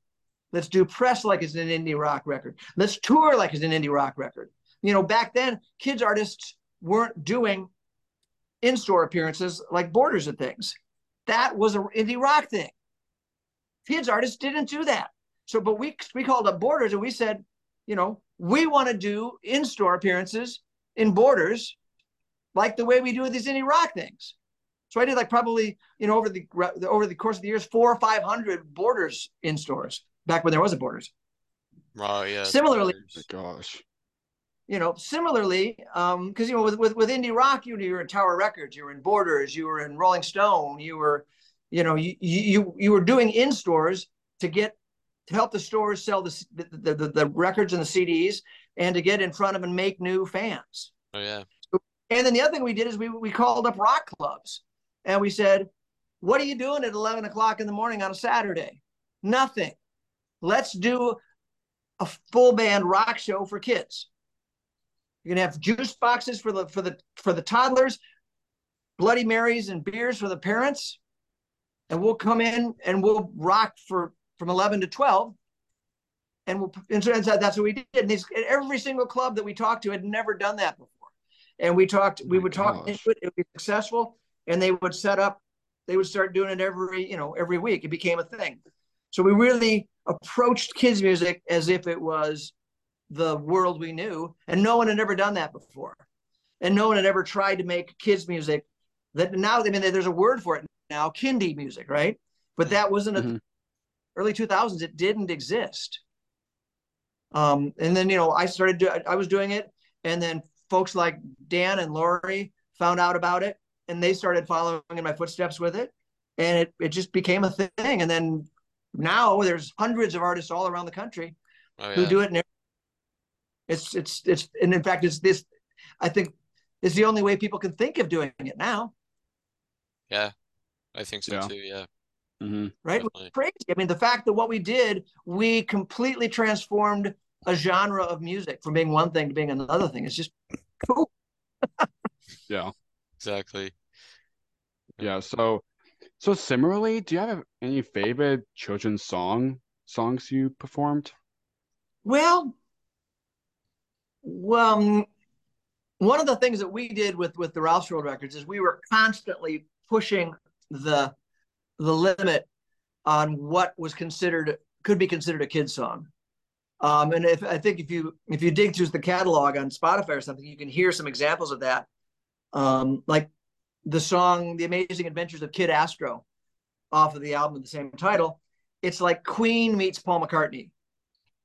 Let's do press like it's an indie rock record. Let's tour like it's an indie rock record. You know, back then, kids artists weren't doing in-store appearances like Borders and things. That was an indie rock thing. Kids artists didn't do that. So, but we we called up Borders and we said, you know, we want to do in-store appearances in Borders, like the way we do with these indie rock things. So I did like probably you know over the over the course of the years four or five hundred Borders in stores back when there was a Borders. Oh yeah. Similarly, oh, gosh you know, similarly, because um, you know, with, with with indie rock, you you were in Tower Records, you were in Borders, you were in Rolling Stone, you were, you know, you you you were doing in stores to get to help the stores sell the the, the, the records and the CDs, and to get in front of and make new fans. Oh yeah. And then the other thing we did is we we called up rock clubs and we said, "What are you doing at eleven o'clock in the morning on a Saturday? Nothing. Let's do a full band rock show for kids. You're gonna have juice boxes for the for the for the toddlers, Bloody Marys and beers for the parents, and we'll come in and we'll rock for from 11 to 12 and we'll and so that's what we did. And these, every single club that we talked to had never done that before. And we talked oh we would gosh. talk into it it would be successful. And they would set up they would start doing it every you know every week. It became a thing. So we really approached kids music as if it was the world we knew and no one had ever done that before and no one had ever tried to make kids music that now i mean there's a word for it now kindie music right but that wasn't mm-hmm. a early 2000s it didn't exist um, and then you know i started do, i was doing it and then folks like dan and lori found out about it and they started following in my footsteps with it and it, it just became a thing and then now there's hundreds of artists all around the country oh, yeah. who do it and it's it's it's and in fact it's this i think it's the only way people can think of doing it now yeah i think so yeah. too yeah Mm-hmm. Right? Crazy. I mean, the fact that what we did, we completely transformed a genre of music from being one thing to being another thing. It's just cool. yeah. Exactly. Yeah. So, so similarly, do you have any favorite children's song songs you performed? Well, well, one of the things that we did with with the Ralph's World records is we were constantly pushing the the limit on what was considered could be considered a kid song. Um, and if I think if you if you dig through the catalog on Spotify or something, you can hear some examples of that. Um, like the song "The Amazing Adventures of Kid Astro" off of the album of the same title. It's like Queen meets Paul McCartney.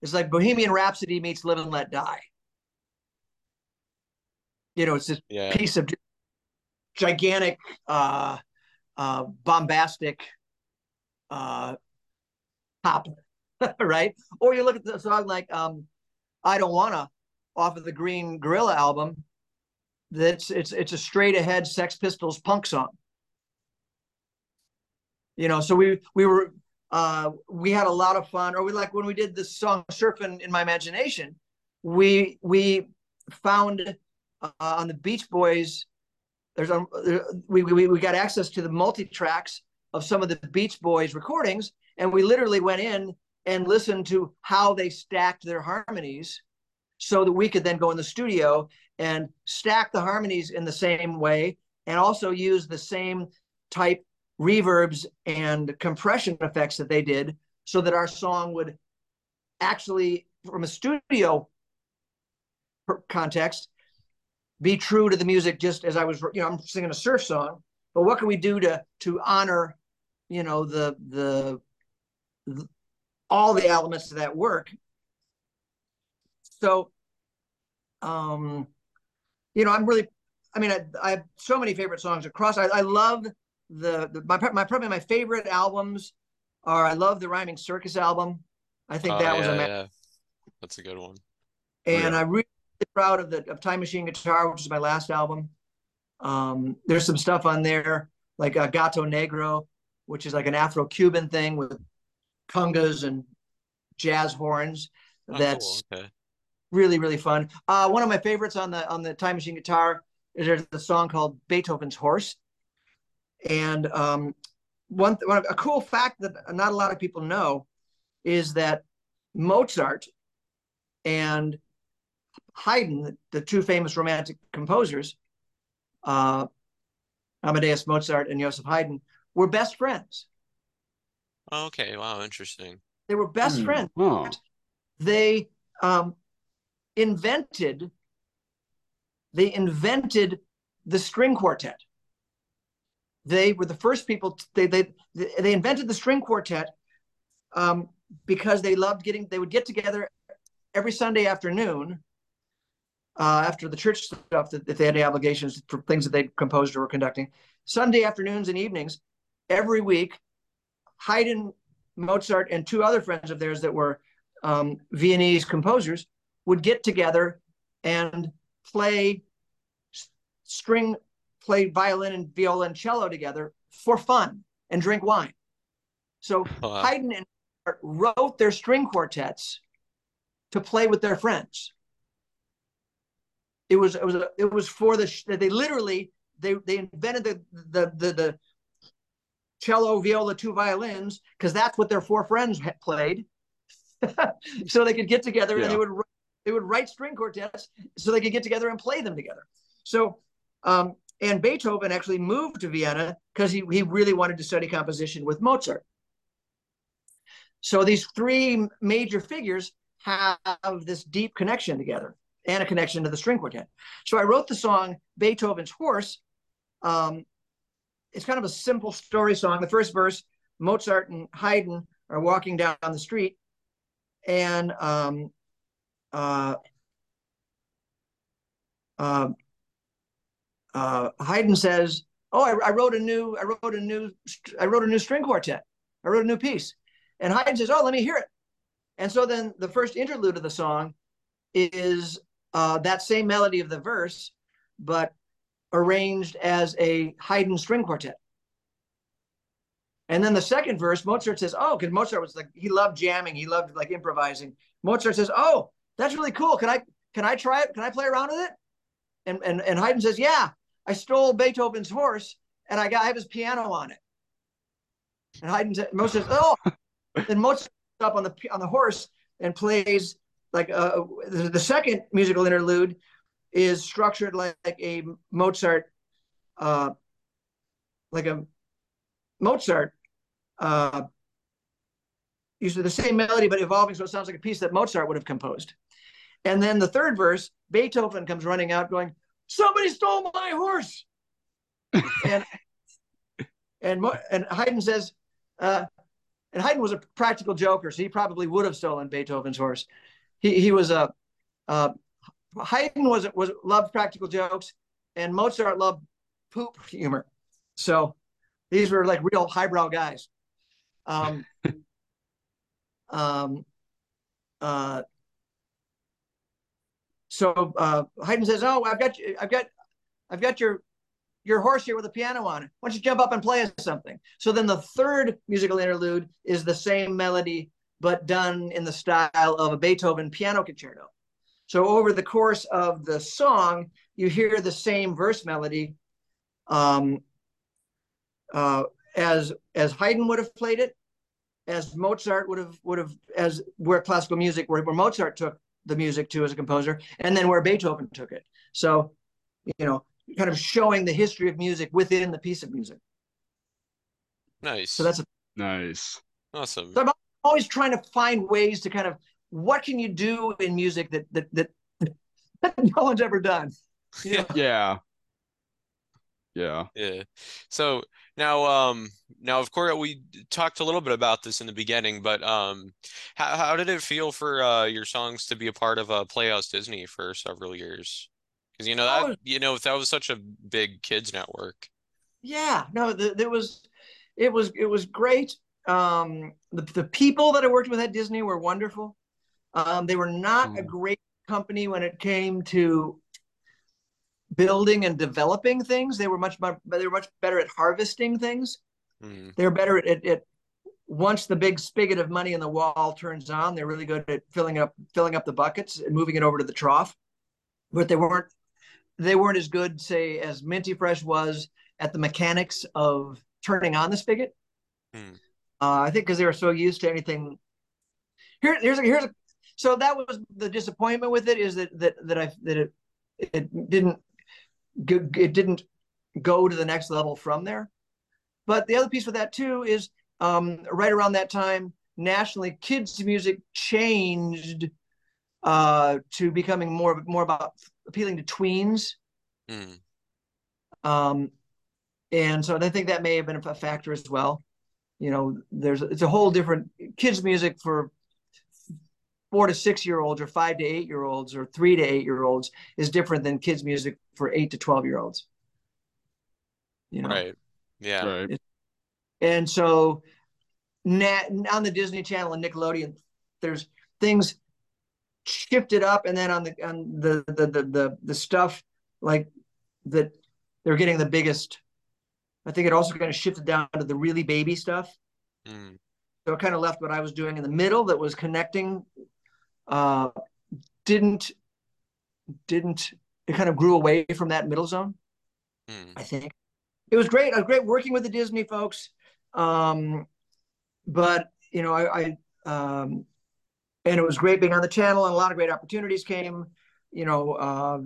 It's like Bohemian Rhapsody meets Live and Let Die. You know, it's this yeah. piece of gigantic uh, uh, bombastic uh, pop, right? Or you look at the song like um, "I Don't Wanna" off of the Green Gorilla album. That's it's it's a straight ahead Sex Pistols punk song. You know, so we we were uh, we had a lot of fun. Or we like when we did the song "Surfing in My Imagination," we we found uh, on the Beach Boys there's a, we, we, we got access to the multi tracks of some of the Beach Boys recordings, and we literally went in and listened to how they stacked their harmonies so that we could then go in the studio and stack the harmonies in the same way and also use the same type reverbs and compression effects that they did so that our song would actually from a studio context be true to the music just as I was, you know, I'm singing a surf song, but what can we do to to honor, you know, the the, the all the elements of that work. So, um, you know, I'm really, I mean, I, I have so many favorite songs across. I, I love the, the my my probably my favorite albums are I love the Rhyming Circus album. I think oh, that yeah, was a yeah. that's a good one. And yeah. I really proud of the of Time Machine Guitar, which is my last album. Um, there's some stuff on there like uh, Gato Negro, which is like an Afro-Cuban thing with congas and jazz horns. Oh, that's cool. okay. really really fun. Uh, one of my favorites on the on the Time Machine Guitar is there's a song called Beethoven's Horse, and um, one, one a cool fact that not a lot of people know is that Mozart and Haydn, the two famous romantic composers, uh, Amadeus Mozart and Joseph Haydn, were best friends. Okay, wow, interesting. They were best mm. friends. Oh. They um, invented they invented the string quartet. They were the first people. They they they invented the string quartet um, because they loved getting. They would get together every Sunday afternoon uh, after the church stuff that if they had any obligations for things that they composed or were conducting. Sunday afternoons and evenings, every week, Haydn, Mozart, and two other friends of theirs that were um, Viennese composers would get together and play string play violin and viola and cello together for fun and drink wine. So wow. Haydn and Mozart wrote their string quartets to play with their friends. It was it was it was for the they literally they they invented the the the, the cello, viola, two violins because that's what their four friends played. so they could get together yeah. and they would they would write string quartets so they could get together and play them together. So um, and Beethoven actually moved to Vienna because he, he really wanted to study composition with Mozart. So these three major figures have this deep connection together and a connection to the string quartet. So I wrote the song Beethoven's Horse. Um, it's kind of a simple story song. The first verse, Mozart and Haydn are walking down the street, and um, uh, uh, uh, Haydn says, "Oh, I, I, wrote a new, I wrote a new, I wrote a new string quartet. I wrote a new piece." And Haydn says, "Oh, let me hear it." And so then the first interlude of the song is uh, that same melody of the verse, but arranged as a Haydn string quartet. And then the second verse, Mozart says, "Oh, because Mozart was like he loved jamming, he loved like improvising." Mozart says, "Oh, that's really cool. Can I can I try it? Can I play around with it?" And and and Haydn says, "Yeah, I stole Beethoven's horse and I got I have his piano on it. And Haydn Mozart says, oh, then Mozart up on the on the horse and plays like uh, the, the second musical interlude is structured like, like a Mozart, uh, like a Mozart, uh, using the same melody but evolving so it sounds like a piece that Mozart would have composed. And then the third verse, Beethoven comes running out going, somebody stole my horse. and and and Haydn says, uh, and Haydn was a practical joker, so he probably would have stolen Beethoven's horse. He he was a uh, Haydn was was loved practical jokes, and Mozart loved poop humor. So these were like real highbrow guys. Um, um, uh, so uh, Haydn says, "Oh, I've got I've got, I've got your, your horse here with a piano on it. Why don't you jump up and play us something?" So then the third musical interlude is the same melody but done in the style of a Beethoven piano concerto. So over the course of the song, you hear the same verse melody, um, uh, as as Haydn would have played it, as Mozart would have would have as where classical music where, where Mozart took the music to as a composer, and then where Beethoven took it. So, you know, kind of showing the history of music within the piece of music. Nice. So that's a, nice. Awesome. So I'm always trying to find ways to kind of what can you do in music that that that, that no one's ever done. You know? Yeah. Yeah. Yeah. So now, um, now of course we talked a little bit about this in the beginning, but um, how how did it feel for uh your songs to be a part of uh Playhouse Disney for several years? Because you know that oh, you know that was such a big kids network. Yeah. No, the, it was, it was it was great. Um, the the people that I worked with at Disney were wonderful. Um, they were not mm. a great company when it came to building and developing things. They were much they were much better at harvesting things. Mm. They're better at, at, at once the big spigot of money in the wall turns on, they're really good at filling up filling up the buckets and moving it over to the trough. But they weren't they weren't as good, say, as Minty Fresh was at the mechanics of turning on the spigot. Mm. Uh, I think because they were so used to anything. Here, here's a, here's a, so that was the disappointment with it is that that that I that it it didn't it didn't go to the next level from there. But the other piece with that too is um, right around that time, nationally, kids music changed uh, to becoming more more about appealing to tweens. Mm. Um, and so I think that may have been a factor as well. You know, there's it's a whole different kids music for four to six year olds or five to eight year olds or three to eight year olds is different than kids music for eight to 12 year olds. You know? Right. Yeah. Right. And so na- on the Disney Channel and Nickelodeon, there's things shifted up and then on the on the the the the, the stuff like that they're getting the biggest. I think it also kind of shifted down to the really baby stuff. Mm. So it kind of left what I was doing in the middle that was connecting. Uh, didn't didn't it kind of grew away from that middle zone. Mm. I think it was great. I was great working with the Disney folks. Um, but you know, I, I um, and it was great being on the channel, and a lot of great opportunities came. You know, uh,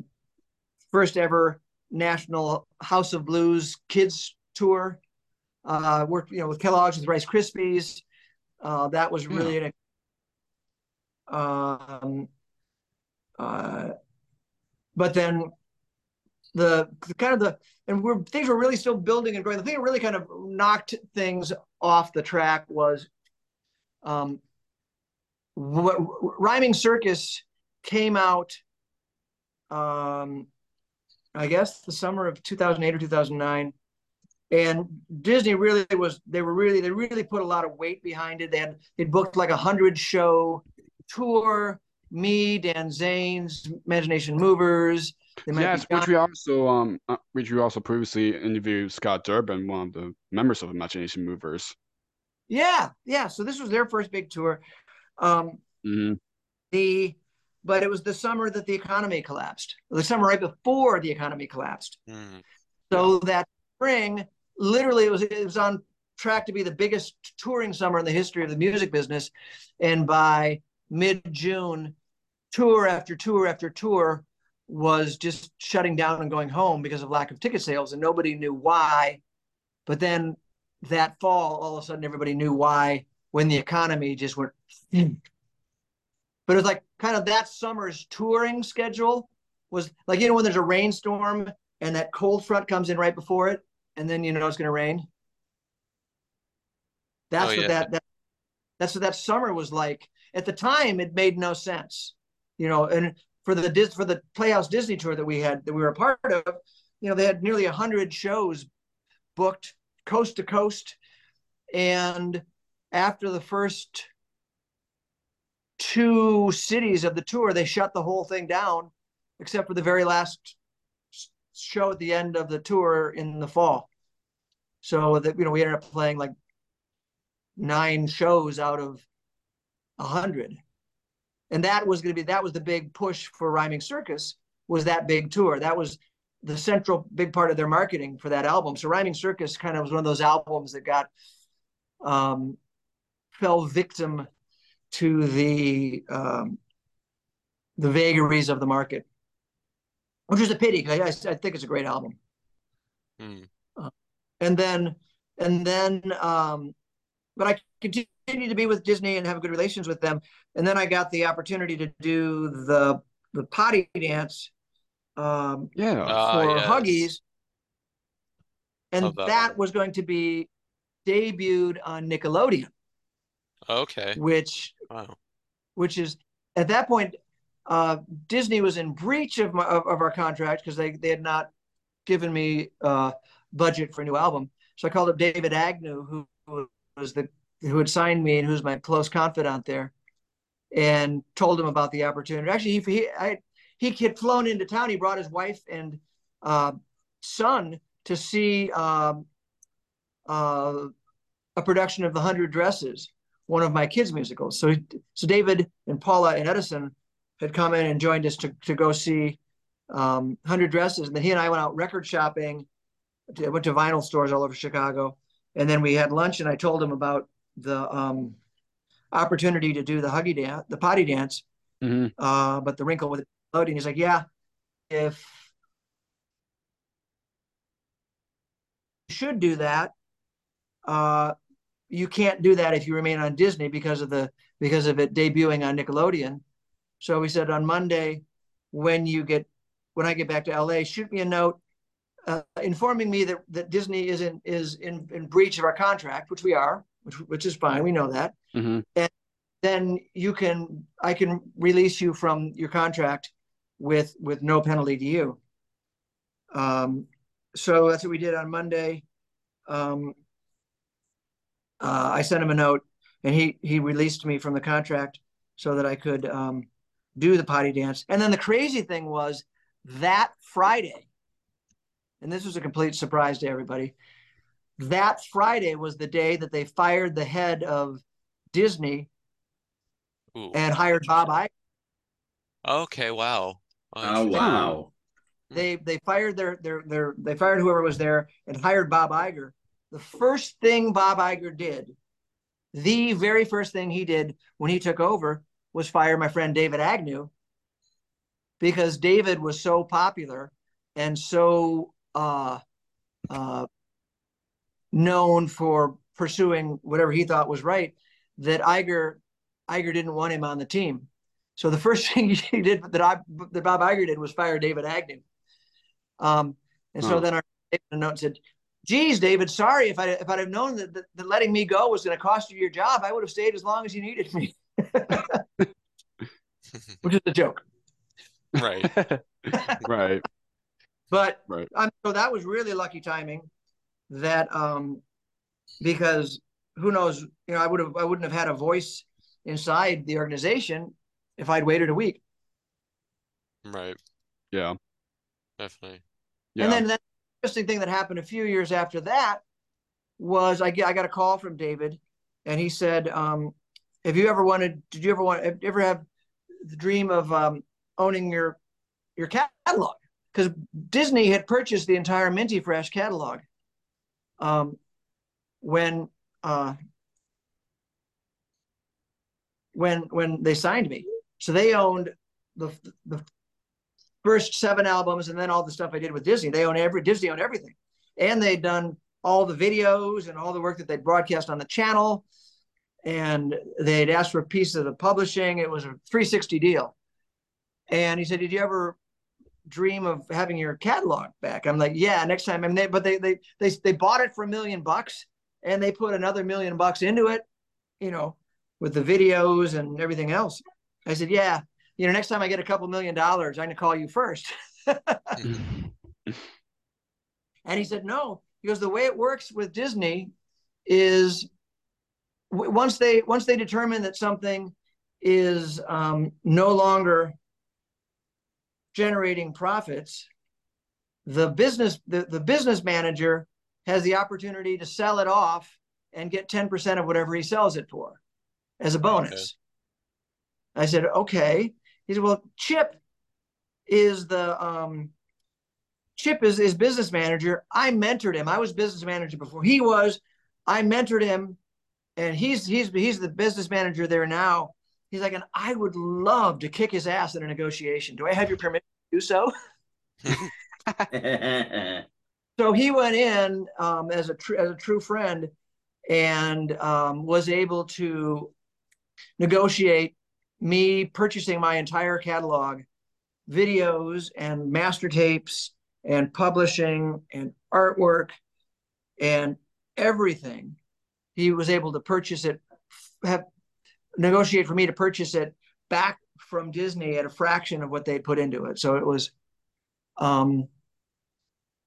first ever national House of Blues kids tour. Uh, worked, you know, with Kellogg's with Rice Krispies. Uh, that was really yeah. an. Um, uh, but then the, the, kind of the and we're things were really still building and growing. The thing that really kind of knocked things off the track was um, what, rhyming circus came out um, I guess the summer of 2008 or 2009 and Disney really was they were really they really put a lot of weight behind it. They had they booked like a hundred show tour. Me, Dan Zanes, Imagination Movers. Yes, which we also um uh, which we also previously interviewed Scott Durbin, one of the members of Imagination Movers. Yeah, yeah. So this was their first big tour. Um, mm-hmm. The but it was the summer that the economy collapsed. The summer right before the economy collapsed. Mm-hmm. So yeah. that spring, literally, it was it was on track to be the biggest touring summer in the history of the music business, and by mid June, tour after tour after tour was just shutting down and going home because of lack of ticket sales, and nobody knew why. But then that fall, all of a sudden, everybody knew why when the economy just went. but it was like kind of that summer's touring schedule was like you know when there's a rainstorm and that cold front comes in right before it, and then you know it's going to rain. That's oh, what yeah. that, that that's what that summer was like. At the time, it made no sense, you know. And for the for the Playhouse Disney tour that we had that we were a part of, you know, they had nearly hundred shows booked coast to coast, and after the first two cities of the tour, they shut the whole thing down, except for the very last show at the end of the tour in the fall. So that you know we ended up playing like nine shows out of a hundred, and that was going to be that was the big push for Rhyming Circus was that big tour. That was the central big part of their marketing for that album. So Rhyming Circus kind of was one of those albums that got um, fell victim to the um, the vagaries of the market which is a pity I, I, think it's a great album. Hmm. Uh, and then, and then, um, but I continued to be with Disney and have good relations with them. And then I got the opportunity to do the the potty dance, um, yeah, uh, for yes. Huggies, and that, that was going to be debuted on Nickelodeon. Okay. Which, wow. which is at that point uh, Disney was in breach of, my, of, of our contract because they, they had not given me uh, budget for a new album. So I called up David Agnew, who, who was the who had signed me and who's my close confidant there, and told him about the opportunity. Actually, he he I, he had flown into town. He brought his wife and uh, son to see um, uh, a production of The Hundred Dresses, one of my kids' musicals. So so David and Paula and Edison had come in and joined us to, to go see um, 100 Dresses. And then he and I went out record shopping. I went to vinyl stores all over Chicago. And then we had lunch, and I told him about the um, opportunity to do the huggy dance, the potty dance. Mm-hmm. Uh, but the wrinkle with loading, he's like, yeah, if you should do that, uh, you can't do that if you remain on Disney because of the because of it debuting on Nickelodeon. So we said on Monday, when you get when I get back to LA, shoot me a note uh, informing me that, that Disney is in is in, in breach of our contract, which we are, which which is fine. We know that. Mm-hmm. And then you can I can release you from your contract with with no penalty to you. Um, so that's what we did on Monday. Um, uh, I sent him a note, and he he released me from the contract so that I could um, do the potty dance. And then the crazy thing was that Friday, and this was a complete surprise to everybody. That Friday was the day that they fired the head of Disney Ooh. and hired Bob Iger. Okay, wow. Oh, wow. Hmm. They they fired their their their they fired whoever was there and hired Bob Iger. The first thing Bob Iger did, the very first thing he did when he took over was fire my friend David Agnew because David was so popular and so uh, uh, known for pursuing whatever he thought was right that Iger Iger didn't want him on the team. So the first thing he did that I that Bob Iger did was fire David Agnew. Um, and so then our note said, "Geez, David, sorry if I if I'd have known that, that, that letting me go was going to cost you your job, I would have stayed as long as you needed me." Which is a joke. Right. right. But right. Um, so that was really lucky timing. That um, because who knows, you know, I would have I wouldn't have had a voice inside the organization if I'd waited a week. Right. Yeah. Definitely. Yeah. And then the interesting thing that happened a few years after that was I get I got a call from David, and he said, um, "Have you ever wanted? Did you ever want? Ever have the dream of um, owning your your catalog?" Because Disney had purchased the entire Minty Fresh catalog. Um, when uh, when when they signed me, so they owned the the first seven albums and then all the stuff I did with Disney. They own every Disney owned everything. And they'd done all the videos and all the work that they'd broadcast on the channel. And they'd asked for a piece of the publishing. It was a 360 deal. And he said, Did you ever dream of having your catalog back? I'm like, Yeah, next time. I mean, they, but they they they they bought it for a million bucks and they put another million bucks into it, you know, with the videos and everything else. I said, Yeah, you know, next time I get a couple million dollars, I'm gonna call you first. and he said, no, because the way it works with Disney is once they once they determine that something is um, no longer generating profits, the business the, the business manager has the opportunity to sell it off and get 10% of whatever he sells it for as a bonus. Okay. I said, okay. He said, well, Chip is the um, Chip is his business manager. I mentored him. I was business manager before he was. I mentored him, and he's he's he's the business manager there now. He's like, and I would love to kick his ass in a negotiation. Do I have your permission to do so? so he went in um, as a tr- as a true friend, and um, was able to negotiate me purchasing my entire catalog, videos and master tapes and publishing and artwork and everything. He was able to purchase it, have negotiate for me to purchase it back from Disney at a fraction of what they put into it. So it was um,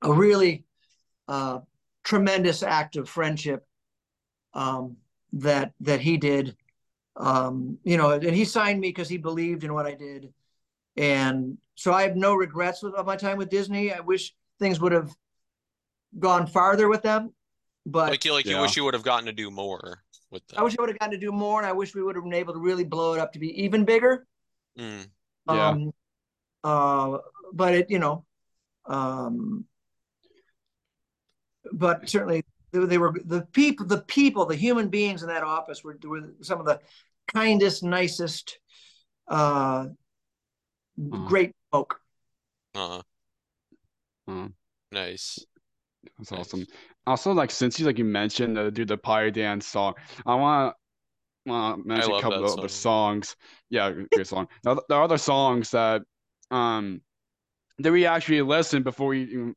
a really uh, tremendous act of friendship um, that that he did um, you know, and he signed me because he believed in what I did. And so I have no regrets of my time with Disney. I wish things would have gone farther with them. But like you like yeah. you wish you would have gotten to do more with them. I wish I would have gotten to do more and I wish we would have been able to really blow it up to be even bigger. Mm. Yeah. Um, uh, but it, you know, um, but certainly they were the people, the people, the human beings in that office were, were some of the kindest, nicest, uh, uh-huh. great folk. Uh-huh. Uh-huh. Nice. That's nice. awesome. Also, like since you like you mentioned uh, do the party dance song, I want to mention a couple of song. the songs. Yeah, great song. Now, there are other songs that um that we actually listened before we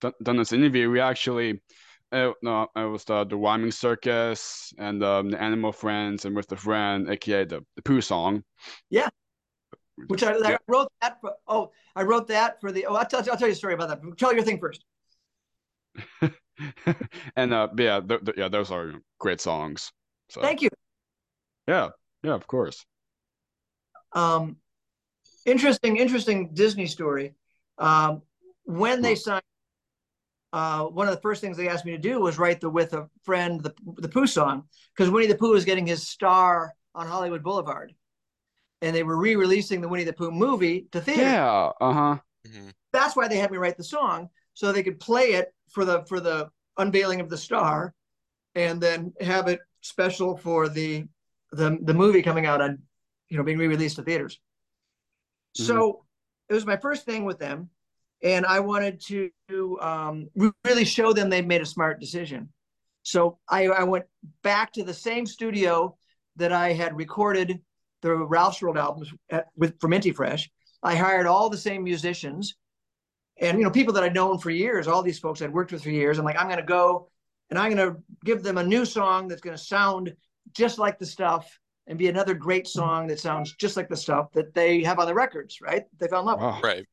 done this interview. We actually it, no, it was the the rhyming circus and um, the animal friends and with the friend, aka the the poo song. Yeah, which I, I wrote that. For, oh, I wrote that for the. Oh, I'll tell, I'll tell you a story about that. Tell your thing first. and uh, yeah, th- th- yeah, those are great songs. So. Thank you. Yeah, yeah, of course. Um, interesting, interesting Disney story. Um, when they signed uh, one of the first things they asked me to do was write the with a friend the the Pooh song because Winnie the Pooh was getting his star on Hollywood Boulevard, and they were re-releasing the Winnie the Pooh movie to theater. Yeah, uh huh. Mm-hmm. That's why they had me write the song so they could play it for the for the unveiling of the star, and then have it special for the the the movie coming out on, you know, being re-released to theaters. Mm-hmm. So it was my first thing with them, and I wanted to um, really show them they made a smart decision. So I, I went back to the same studio that I had recorded the Ralph's World albums at, with for Minty Fresh. I hired all the same musicians and you know people that I'd known for years. All these folks I'd worked with for years. I'm like, I'm going to go and I'm going to give them a new song that's going to sound just like the stuff and be another great song that sounds just like the stuff that they have on the records, right? They fell in love wow. Right.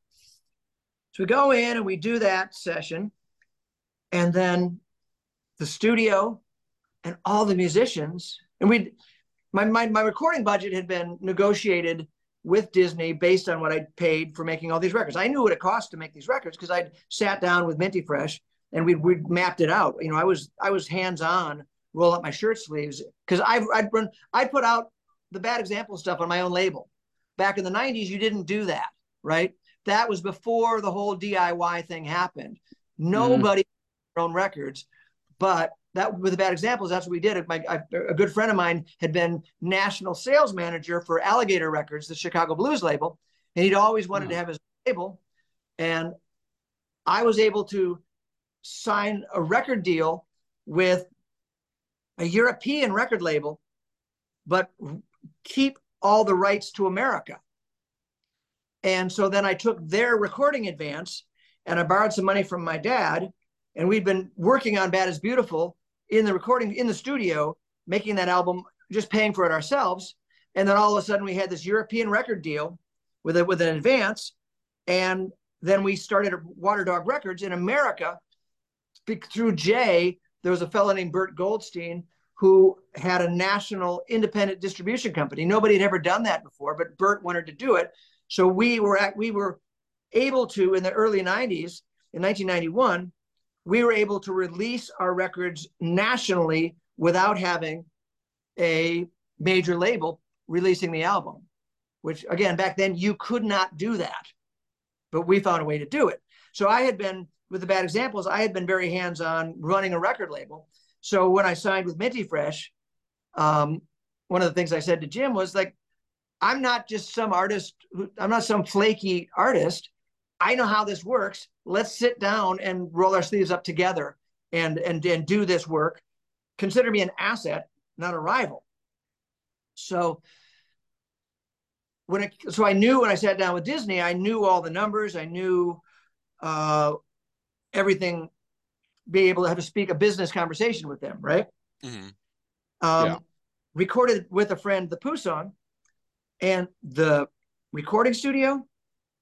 So we go in and we do that session, and then the studio and all the musicians, and we my, my my recording budget had been negotiated with Disney based on what I paid for making all these records. I knew what it cost to make these records because I'd sat down with Minty Fresh and we'd, we'd mapped it out. You know, I was I was hands on, roll up my shirt sleeves because I've I'd run I'd put out the bad example stuff on my own label. Back in the '90s, you didn't do that, right? That was before the whole DIY thing happened. Mm-hmm. Nobody mm-hmm. own records, but that with the bad examples, that's what we did. My, I, a good friend of mine had been national sales manager for Alligator Records, the Chicago Blues label, and he'd always wanted to mm. have his label. And I was able to sign a record deal with a European record label, but keep all the rights to America. And so then I took their recording advance and I borrowed some money from my dad. And we'd been working on Bad is Beautiful in the recording in the studio, making that album, just paying for it ourselves. And then all of a sudden we had this European record deal with it with an advance. And then we started Water Dog Records in America through Jay. There was a fellow named Bert Goldstein who had a national independent distribution company. Nobody had ever done that before, but Bert wanted to do it. So we were at, we were able to in the early 90s, in 1991, we were able to release our records nationally without having a major label releasing the album, which again, back then you could not do that, but we found a way to do it. So I had been, with the bad examples, I had been very hands on running a record label. So when I signed with Minty Fresh, um, one of the things I said to Jim was like, I'm not just some artist, I'm not some flaky artist. I know how this works. Let's sit down and roll our sleeves up together and and and do this work. Consider me an asset, not a rival. So when it so I knew when I sat down with Disney, I knew all the numbers. I knew uh, everything. Be able to have to speak a business conversation with them, right? Mm-hmm. Um, yeah. Recorded with a friend the Pooh song, and the recording studio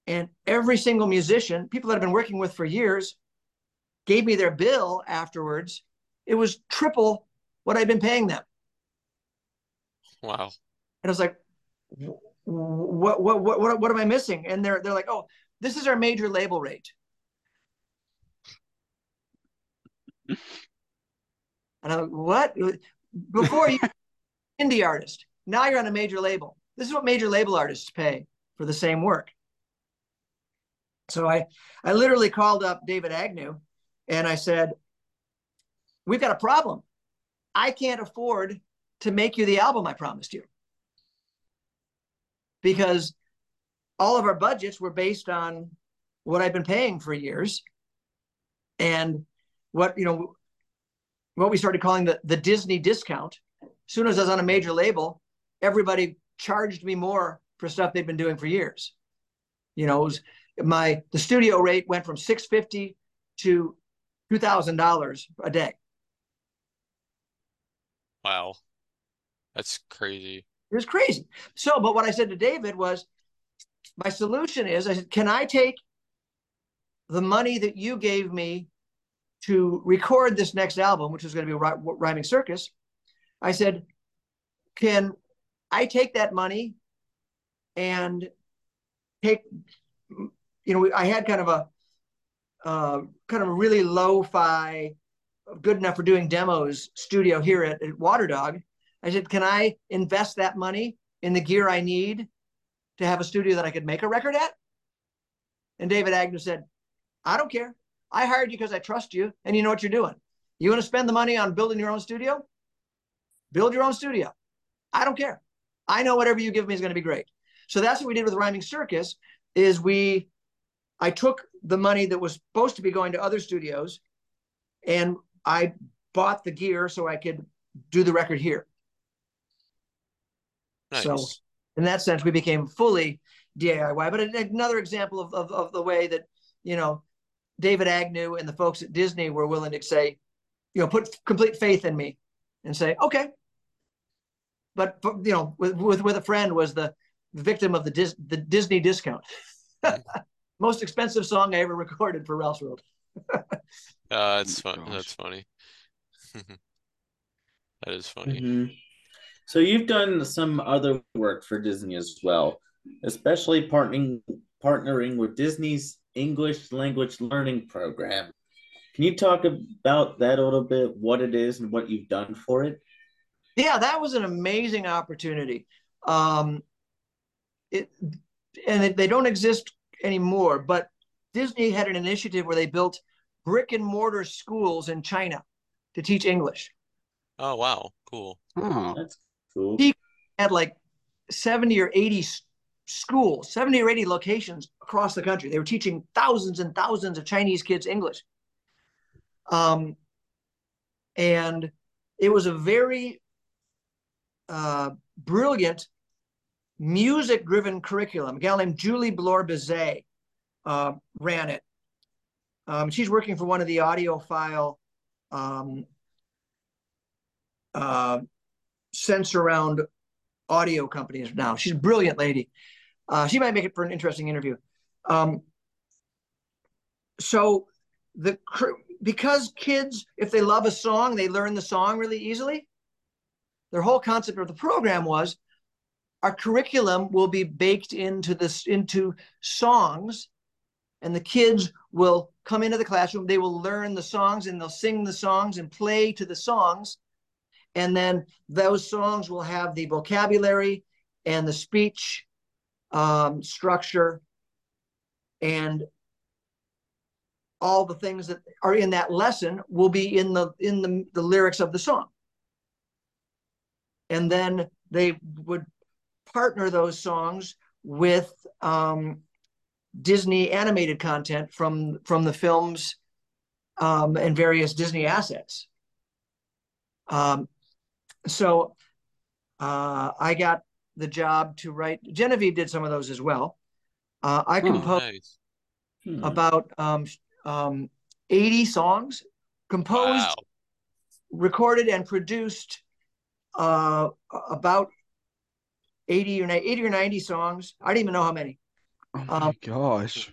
and every single musician, people that I've been working with for years, gave me their bill afterwards. It was triple what I'd been paying them. Wow. And I was like, what, what, what, what, what am I missing? And they're, they're like, oh, this is our major label rate. and I'm like, what? Before you indie artist, now you're on a major label. This is what major label artists pay for the same work. So I, I literally called up David Agnew and I said, We've got a problem. I can't afford to make you the album I promised you. Because all of our budgets were based on what I've been paying for years. And what, you know, what we started calling the, the Disney discount. As soon as I was on a major label, everybody charged me more for stuff they'd been doing for years. You know, it was my the studio rate went from 650 to $2000 a day. Wow. That's crazy. It was crazy. So but what i said to david was my solution is i said can i take the money that you gave me to record this next album which is going to be rhyming circus? I said can i take that money and take you know, I had kind of a uh, kind of a really lo-fi, good enough for doing demos studio here at, at Water Dog. I said, can I invest that money in the gear I need to have a studio that I could make a record at? And David Agnew said, I don't care. I hired you because I trust you and you know what you're doing. You want to spend the money on building your own studio? Build your own studio. I don't care. I know whatever you give me is going to be great. So that's what we did with Rhyming Circus is we I took the money that was supposed to be going to other studios and I bought the gear so I could do the record here. Nice. So in that sense, we became fully DIY. But another example of, of, of the way that, you know, David Agnew and the folks at Disney were willing to say, you know, put complete faith in me and say, okay. But, you know, with, with, with a friend was the victim of the, Dis, the Disney discount. Mm-hmm. Most expensive song I ever recorded for Ralph's World. uh, that's fun. That's funny. that is funny. Mm-hmm. So you've done some other work for Disney as well, especially partnering partnering with Disney's English language learning program. Can you talk about that a little bit, what it is and what you've done for it? Yeah, that was an amazing opportunity. Um, it, and they don't exist anymore, but Disney had an initiative where they built brick and mortar schools in China to teach English. Oh, wow. Cool. Oh, that's Cool. He had like 70 or 80 schools, 70 or 80 locations across the country. They were teaching thousands and thousands of Chinese kids English. Um, and it was a very uh, brilliant music driven curriculum. A gal named Julie Blore Bizet uh, ran it. Um, she's working for one of the audiophile um, uh, sense around audio companies now. She's a brilliant lady. Uh, she might make it for an interesting interview. Um, so the because kids, if they love a song, they learn the song really easily. Their whole concept of the program was our curriculum will be baked into this into songs, and the kids will come into the classroom. They will learn the songs and they'll sing the songs and play to the songs and then those songs will have the vocabulary and the speech um, structure and all the things that are in that lesson will be in the in the, the lyrics of the song and then they would partner those songs with um, disney animated content from from the films um, and various disney assets um, so uh, I got the job to write. Genevieve did some of those as well. Uh, I composed oh, nice. hmm. about um, um, 80 songs, composed, wow. recorded, and produced uh, about 80 or 80 or 90 songs. I don't even know how many. Oh my um, gosh.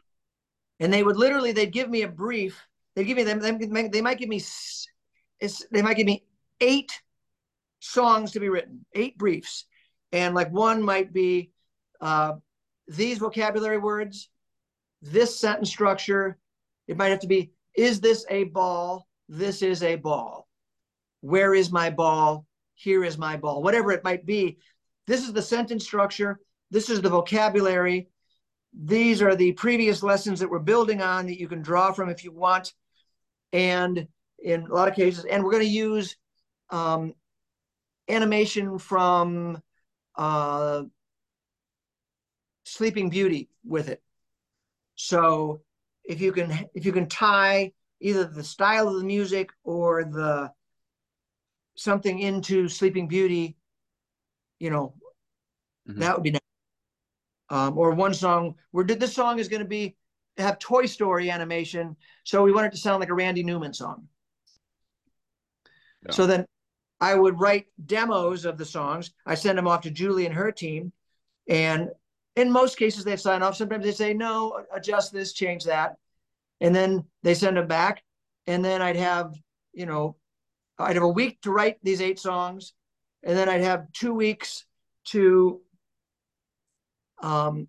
And they would literally, they'd give me a brief. They'd give me them. They might give me, it's, they might give me eight songs to be written, eight briefs. And like one might be uh, these vocabulary words, this sentence structure. It might have to be, is this a ball? This is a ball. Where is my ball? Here is my ball. Whatever it might be. This is the sentence structure. This is the vocabulary. These are the previous lessons that we're building on that you can draw from if you want. And in a lot of cases, and we're going to use um, animation from uh, Sleeping Beauty with it. So if you can if you can tie either the style of the music or the something into Sleeping Beauty, you know, mm-hmm. that would be nice. Um, or one song where did this song is going to be have Toy Story animation, so we want it to sound like a Randy Newman song. Yeah. So then I would write demos of the songs. I send them off to Julie and her team. And in most cases, they sign off. Sometimes they say, no, adjust this, change that. And then they send them back. And then I'd have, you know, I'd have a week to write these eight songs. And then I'd have two weeks to um,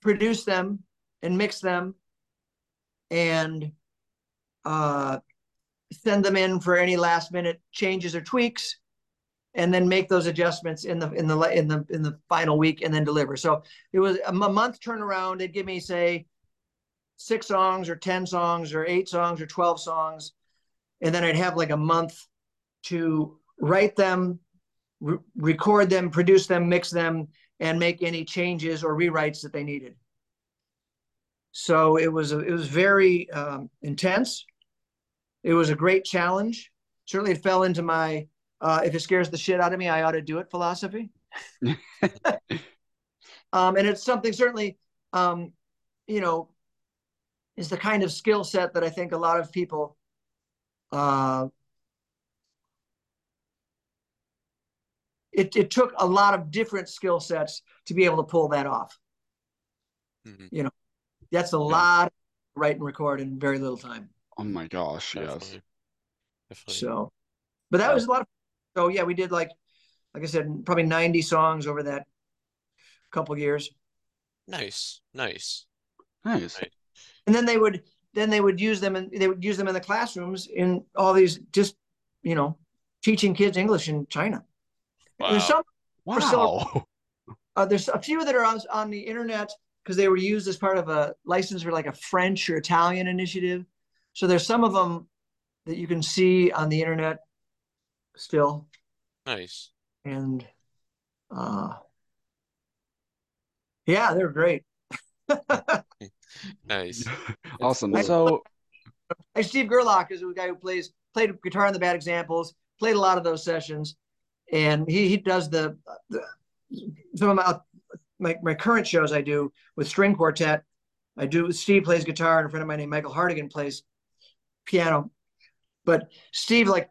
produce them and mix them and uh, send them in for any last minute changes or tweaks and then make those adjustments in the in the in the in the final week and then deliver. So it was a month turnaround. They'd give me say six songs or 10 songs or eight songs or 12 songs. And then I'd have like a month to write them, re- record them, produce them, mix them, and make any changes or rewrites that they needed. So it was it was very um, intense. It was a great challenge. Certainly, it fell into my uh, if it scares the shit out of me, I ought to do it philosophy. um, and it's something certainly, um, you know, is the kind of skill set that I think a lot of people uh, it, it took a lot of different skill sets to be able to pull that off. Mm-hmm. You know, that's a yeah. lot write and record in very little time. Oh my gosh, Definitely. yes. Definitely. So, but that yeah. was a lot of. So yeah, we did like, like I said, probably ninety songs over that couple years. Nice, nice, nice. And then they would then they would use them and they would use them in the classrooms in all these just you know teaching kids English in China. Wow. There's some wow. Still, uh, there's a few that are on, on the internet because they were used as part of a license for like a French or Italian initiative. So there's some of them that you can see on the internet still. Nice. And uh yeah, they're great. nice. awesome. So Steve Gerlach is a guy who plays played guitar in the bad examples, played a lot of those sessions and he he does the, the some of my, my my current shows I do with string quartet. I do Steve plays guitar, and a friend of mine named Michael Hardigan plays piano. But Steve, like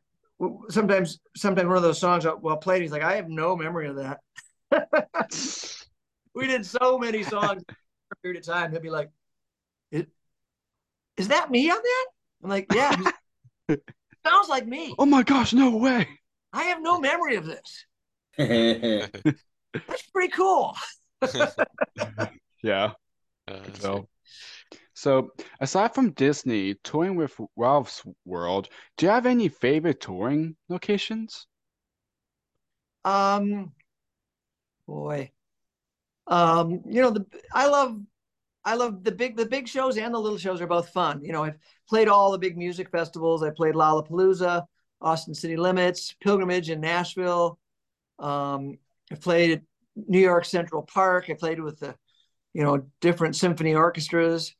sometimes sometimes one of those songs well played, he's like, I have no memory of that. we did so many songs for a period of time. He'll be like, "Is that me on that?" I'm like, "Yeah." sounds like me. Oh my gosh, no way. I have no memory of this. That's pretty cool. yeah. Uh, so, so aside from Disney, touring with Ralph's World, do you have any favorite touring locations? Um, boy, um, you know the I love I love the big the big shows and the little shows are both fun. You know, I've played all the big music festivals. I played Lollapalooza. Austin City Limits, Pilgrimage in Nashville. Um, I played at New York Central Park. I played with the, you know, different symphony orchestras.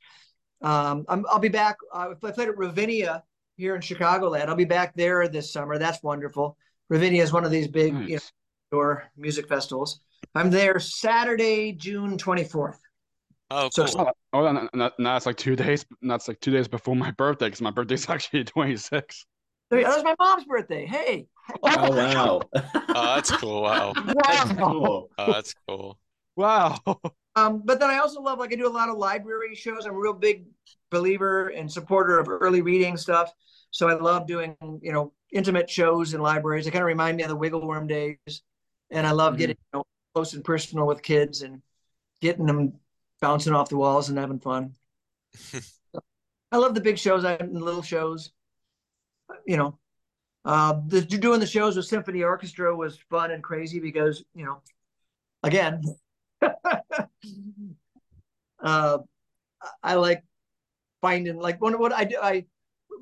Um, i will be back. Uh, I played at Ravinia here in Chicagoland. I'll be back there this summer. That's wonderful. Ravinia is one of these big, nice. you know, door music festivals. I'm there Saturday, June 24th. Oh, cool. So, oh, oh no, that's like two days. That's like two days before my birthday because my birthday's actually 26. That was my mom's birthday. Hey. Oh wow. oh, that's cool. Wow. That's cool. Oh, that's cool. Wow. Um, but then I also love like I do a lot of library shows. I'm a real big believer and supporter of early reading stuff. So I love doing, you know, intimate shows in libraries. They kind of remind me of the Wiggle Worm days. And I love mm-hmm. getting you know, close and personal with kids and getting them bouncing off the walls and having fun. I love the big shows and little shows you know, uh, the, doing the shows with symphony orchestra was fun and crazy because you know, again, uh, I like finding like one what I do. I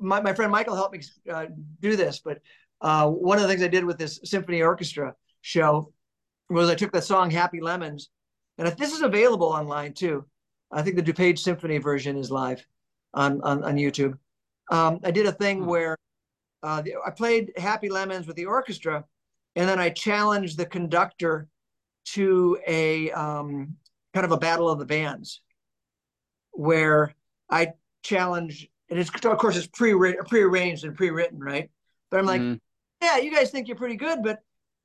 my, my friend Michael helped me uh, do this, but uh, one of the things I did with this symphony orchestra show was I took the song Happy Lemons, and if this is available online too, I think the DuPage Symphony version is live on on, on YouTube. Um, I did a thing hmm. where uh, I played Happy Lemons with the orchestra, and then I challenged the conductor to a um, kind of a battle of the bands, where I challenge, and it's of course it's pre pre-arranged and pre-written, right? But I'm like, mm-hmm. yeah, you guys think you're pretty good, but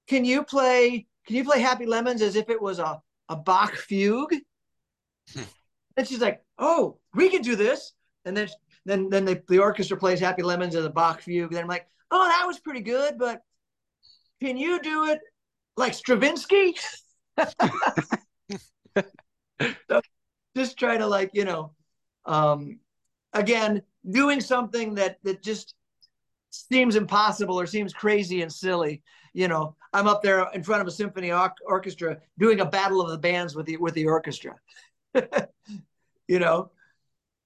can you play? Can you play Happy Lemons as if it was a a Bach fugue? And she's like, oh, we can do this. And then then then the, the orchestra plays Happy Lemons as a Bach fugue. Then I'm like, oh, that was pretty good, but can you do it like Stravinsky? so just try to like you know um, again, doing something that that just seems impossible or seems crazy and silly. You know, I'm up there in front of a symphony or- orchestra doing a battle of the bands with the with the orchestra. you know,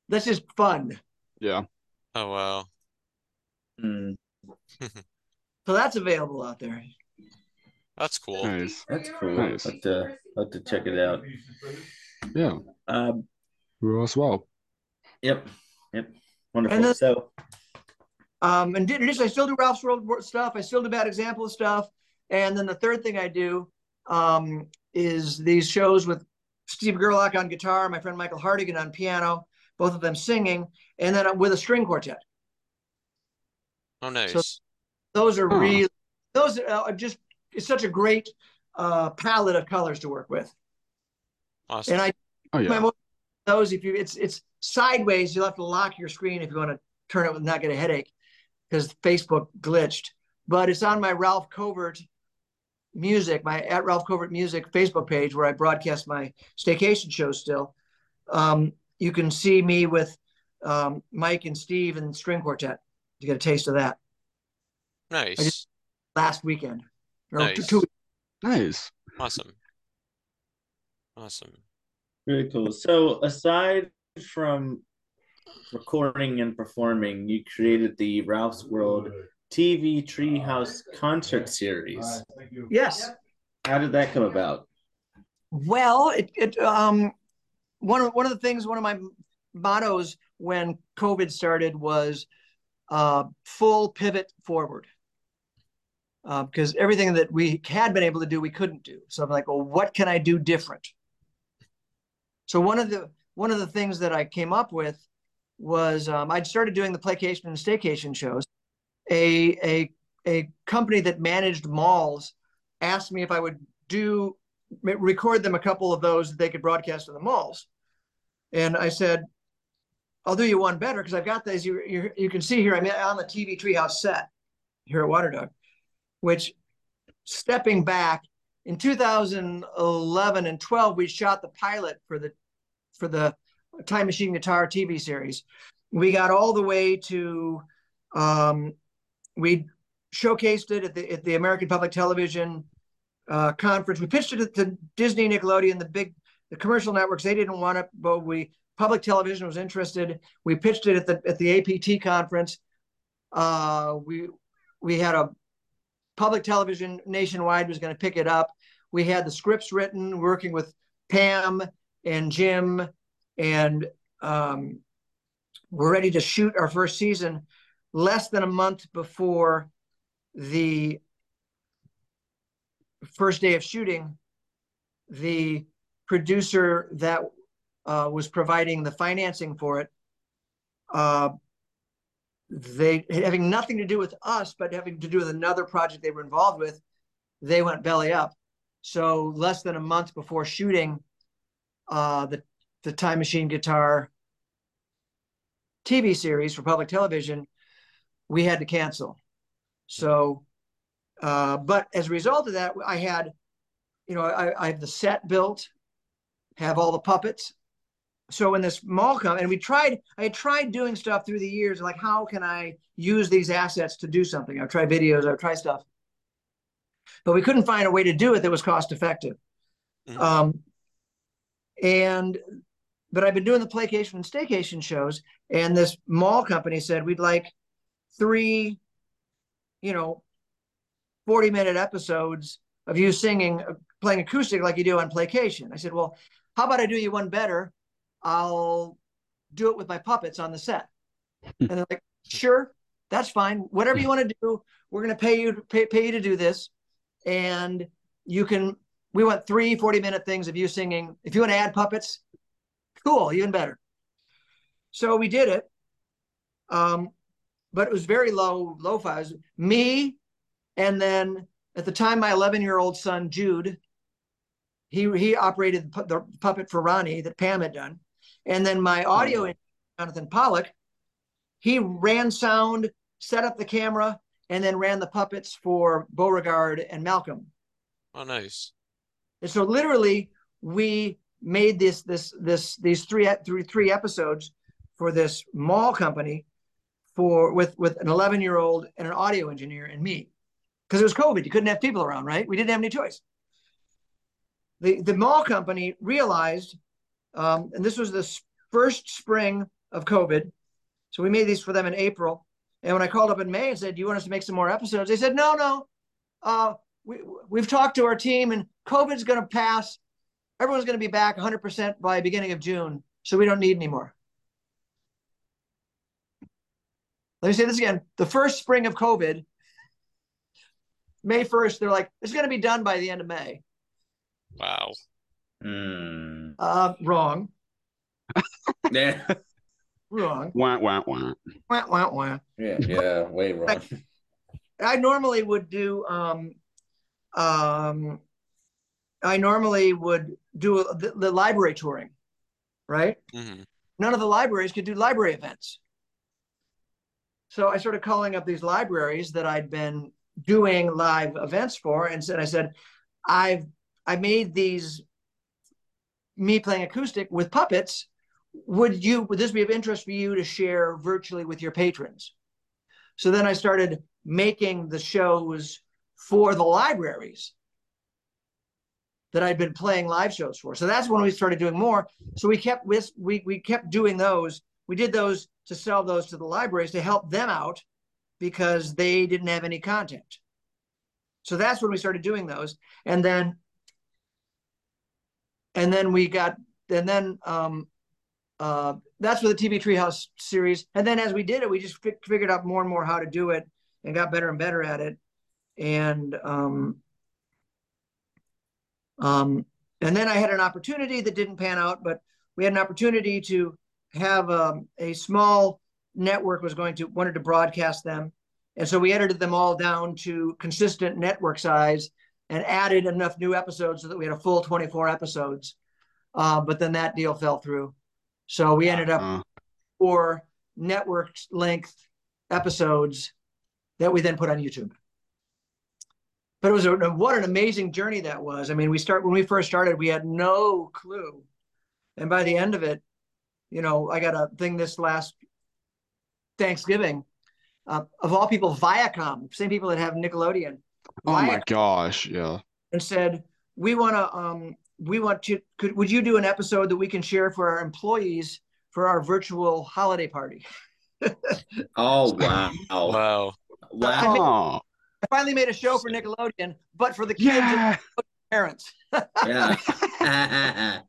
that's just fun. Yeah. Oh wow. Mm. so that's available out there. That's cool. Nice. That's cool. Nice. I'll have to, I'll have to check it out. Yeah. Um, Well, as well. yep. Yep. Wonderful. And then- so Um, and in addition, I still do Ralph's World stuff. I still do bad example stuff. And then the third thing I do um, is these shows with Steve Gerlach on guitar, my friend Michael Hardigan on piano, both of them singing, and then with a string quartet. Oh nice. Those are Huh. really, those are just, it's such a great uh, palette of colors to work with. awesome. And I Oh yeah. most those if you it's it's sideways you'll have to lock your screen if you want to turn it and not get a headache because facebook glitched but it's on my ralph covert music my at ralph covert music facebook page where i broadcast my staycation shows still um, you can see me with um, mike and steve and string quartet to get a taste of that nice. just- last weekend or Nice. two, two Nice. Awesome. Awesome. very cool. So aside from recording and performing, you created the Ralph's World TV Treehouse concert series. yes How did that come about? Well, it, it um one of one of the things, one of my mottos when COVID started was uh, full pivot forward. Uh, because everything that we had been able to do, we couldn't do. So I'm like, well, what can I do different? So one of the one of the things that I came up with was um, I'd started doing the playcation and staycation shows. A a a company that managed malls asked me if I would do record them a couple of those that they could broadcast in the malls. And I said, I'll do you one better because I've got these. You, you, you can see here, I'm on the TV Treehouse set here at Water Waterdog, which stepping back in 2011 and 12, we shot the pilot for the for the Time Machine Guitar TV series. We got all the way to um, we showcased it at the at the American Public Television uh, conference. We pitched it to Disney, Nickelodeon, the big the commercial networks. They didn't want it, but we public television was interested. We pitched it at the at the APT conference. Uh, we we had a public television nationwide was going to pick it up. We had the scripts written, working with Pam and Jim, and um, we're ready to shoot our first season. Less than a month before the first day of shooting, the producer that uh, was providing the financing for it, uh, they having nothing to do with us, but having to do with another project they were involved with, they went belly up. So less than a month before shooting, uh, the the Time Machine Guitar TV series for public television, we had to cancel. So, uh, but as a result of that, I had, you know, I, I have the set built, have all the puppets. So when this mall come and we tried, I tried doing stuff through the years, like how can I use these assets to do something? I've tried videos, I've tried stuff, but we couldn't find a way to do it that was cost effective. Mhm. Um, and but I've been doing the playcation and staycation shows, and this mall company said we'd like three, you know, 40 minute episodes of you singing, playing acoustic like you do on playcation. I said, well, how about I do you one better? I'll do it with my puppets on the set. and they're like, sure, that's fine. Whatever you want to do, we're going to pay you pay, pay you to do this. And you can, we want three 40 minute things of you singing. If you want to add puppets, cool, even better. So we did it. Um, but it was very low, low fives. Me, and then at the time, my 11 year old son, Jude, he, he operated the pu- the puppet for Ronnie that Pam had done. And then my audio mm-hmm. engineer, Jonathan Pollock, he ran sound, set up the camera, and then ran the puppets for Beauregard and Malcolm. Oh, nice. And so literally we made this this this these three three three episodes for this mall company for with with an 11 year old and an audio engineer and me because it was COVID. You couldn't have people around, right? We didn't have any choice. The the mall company realized, um, and this was the first spring of COVID, so we made these for them in April. And when I called up in May and said, "Do you want us to make some more episodes?" They said, "No, no. Uh, we we've talked to our team, and COVID's going to pass. Everyone's going to be back 100% by beginning of June, so we don't need any more." Let me say this again. The first spring of COVID, May 1st, they're like, it's going to be done by the end of May. Wow. Mm. Uh, wrong. yeah. Wrong. Wah, wah, wah. Wah, wah, wah. Yeah, yeah, way wrong. I normally would do um um I normally would do the, the library touring, right? Mm-hmm. None of the libraries could do library events. So I started calling up these libraries that I'd been doing live events for and said I said I've I made these me playing acoustic with puppets would you would this be of interest for you to share virtually with your patrons? So then i started making the shows for the libraries that i'd been playing live shows for. So that's when we started doing more. So we kept with we, we kept doing those. We did those to sell those to the libraries to help them out because they didn't have any content. So that's when we started doing those. And then and then we got and then um uh, that's for the TV Treehouse series. And then as we did it, we just figured out more and more how to do it and got better and better at it. And um, um, and then I had an opportunity that didn't pan out, but we had an opportunity to have um, a small network was going to wanted to broadcast them, and so we edited them all down to consistent network size and added enough new episodes so that we had a full 24 episodes. Uh, but then that deal fell through. So we ended up uh, four network length episodes that we then put on YouTube. But it was a, what an amazing journey that was. I mean, we start when we first started, we had no clue, and by the end of it, you know, I got a thing this last Thanksgiving. Uh, of all people, Viacom, same people that have Nickelodeon. Oh Viacom, my gosh, yeah. And said we want to um, we want to could would you do an episode that we can share for our employees for our virtual holiday party? Oh wow. Wow. wow I, made, I, finally made a show for nickelodeon but for the kids yeah. and parents. Yeah.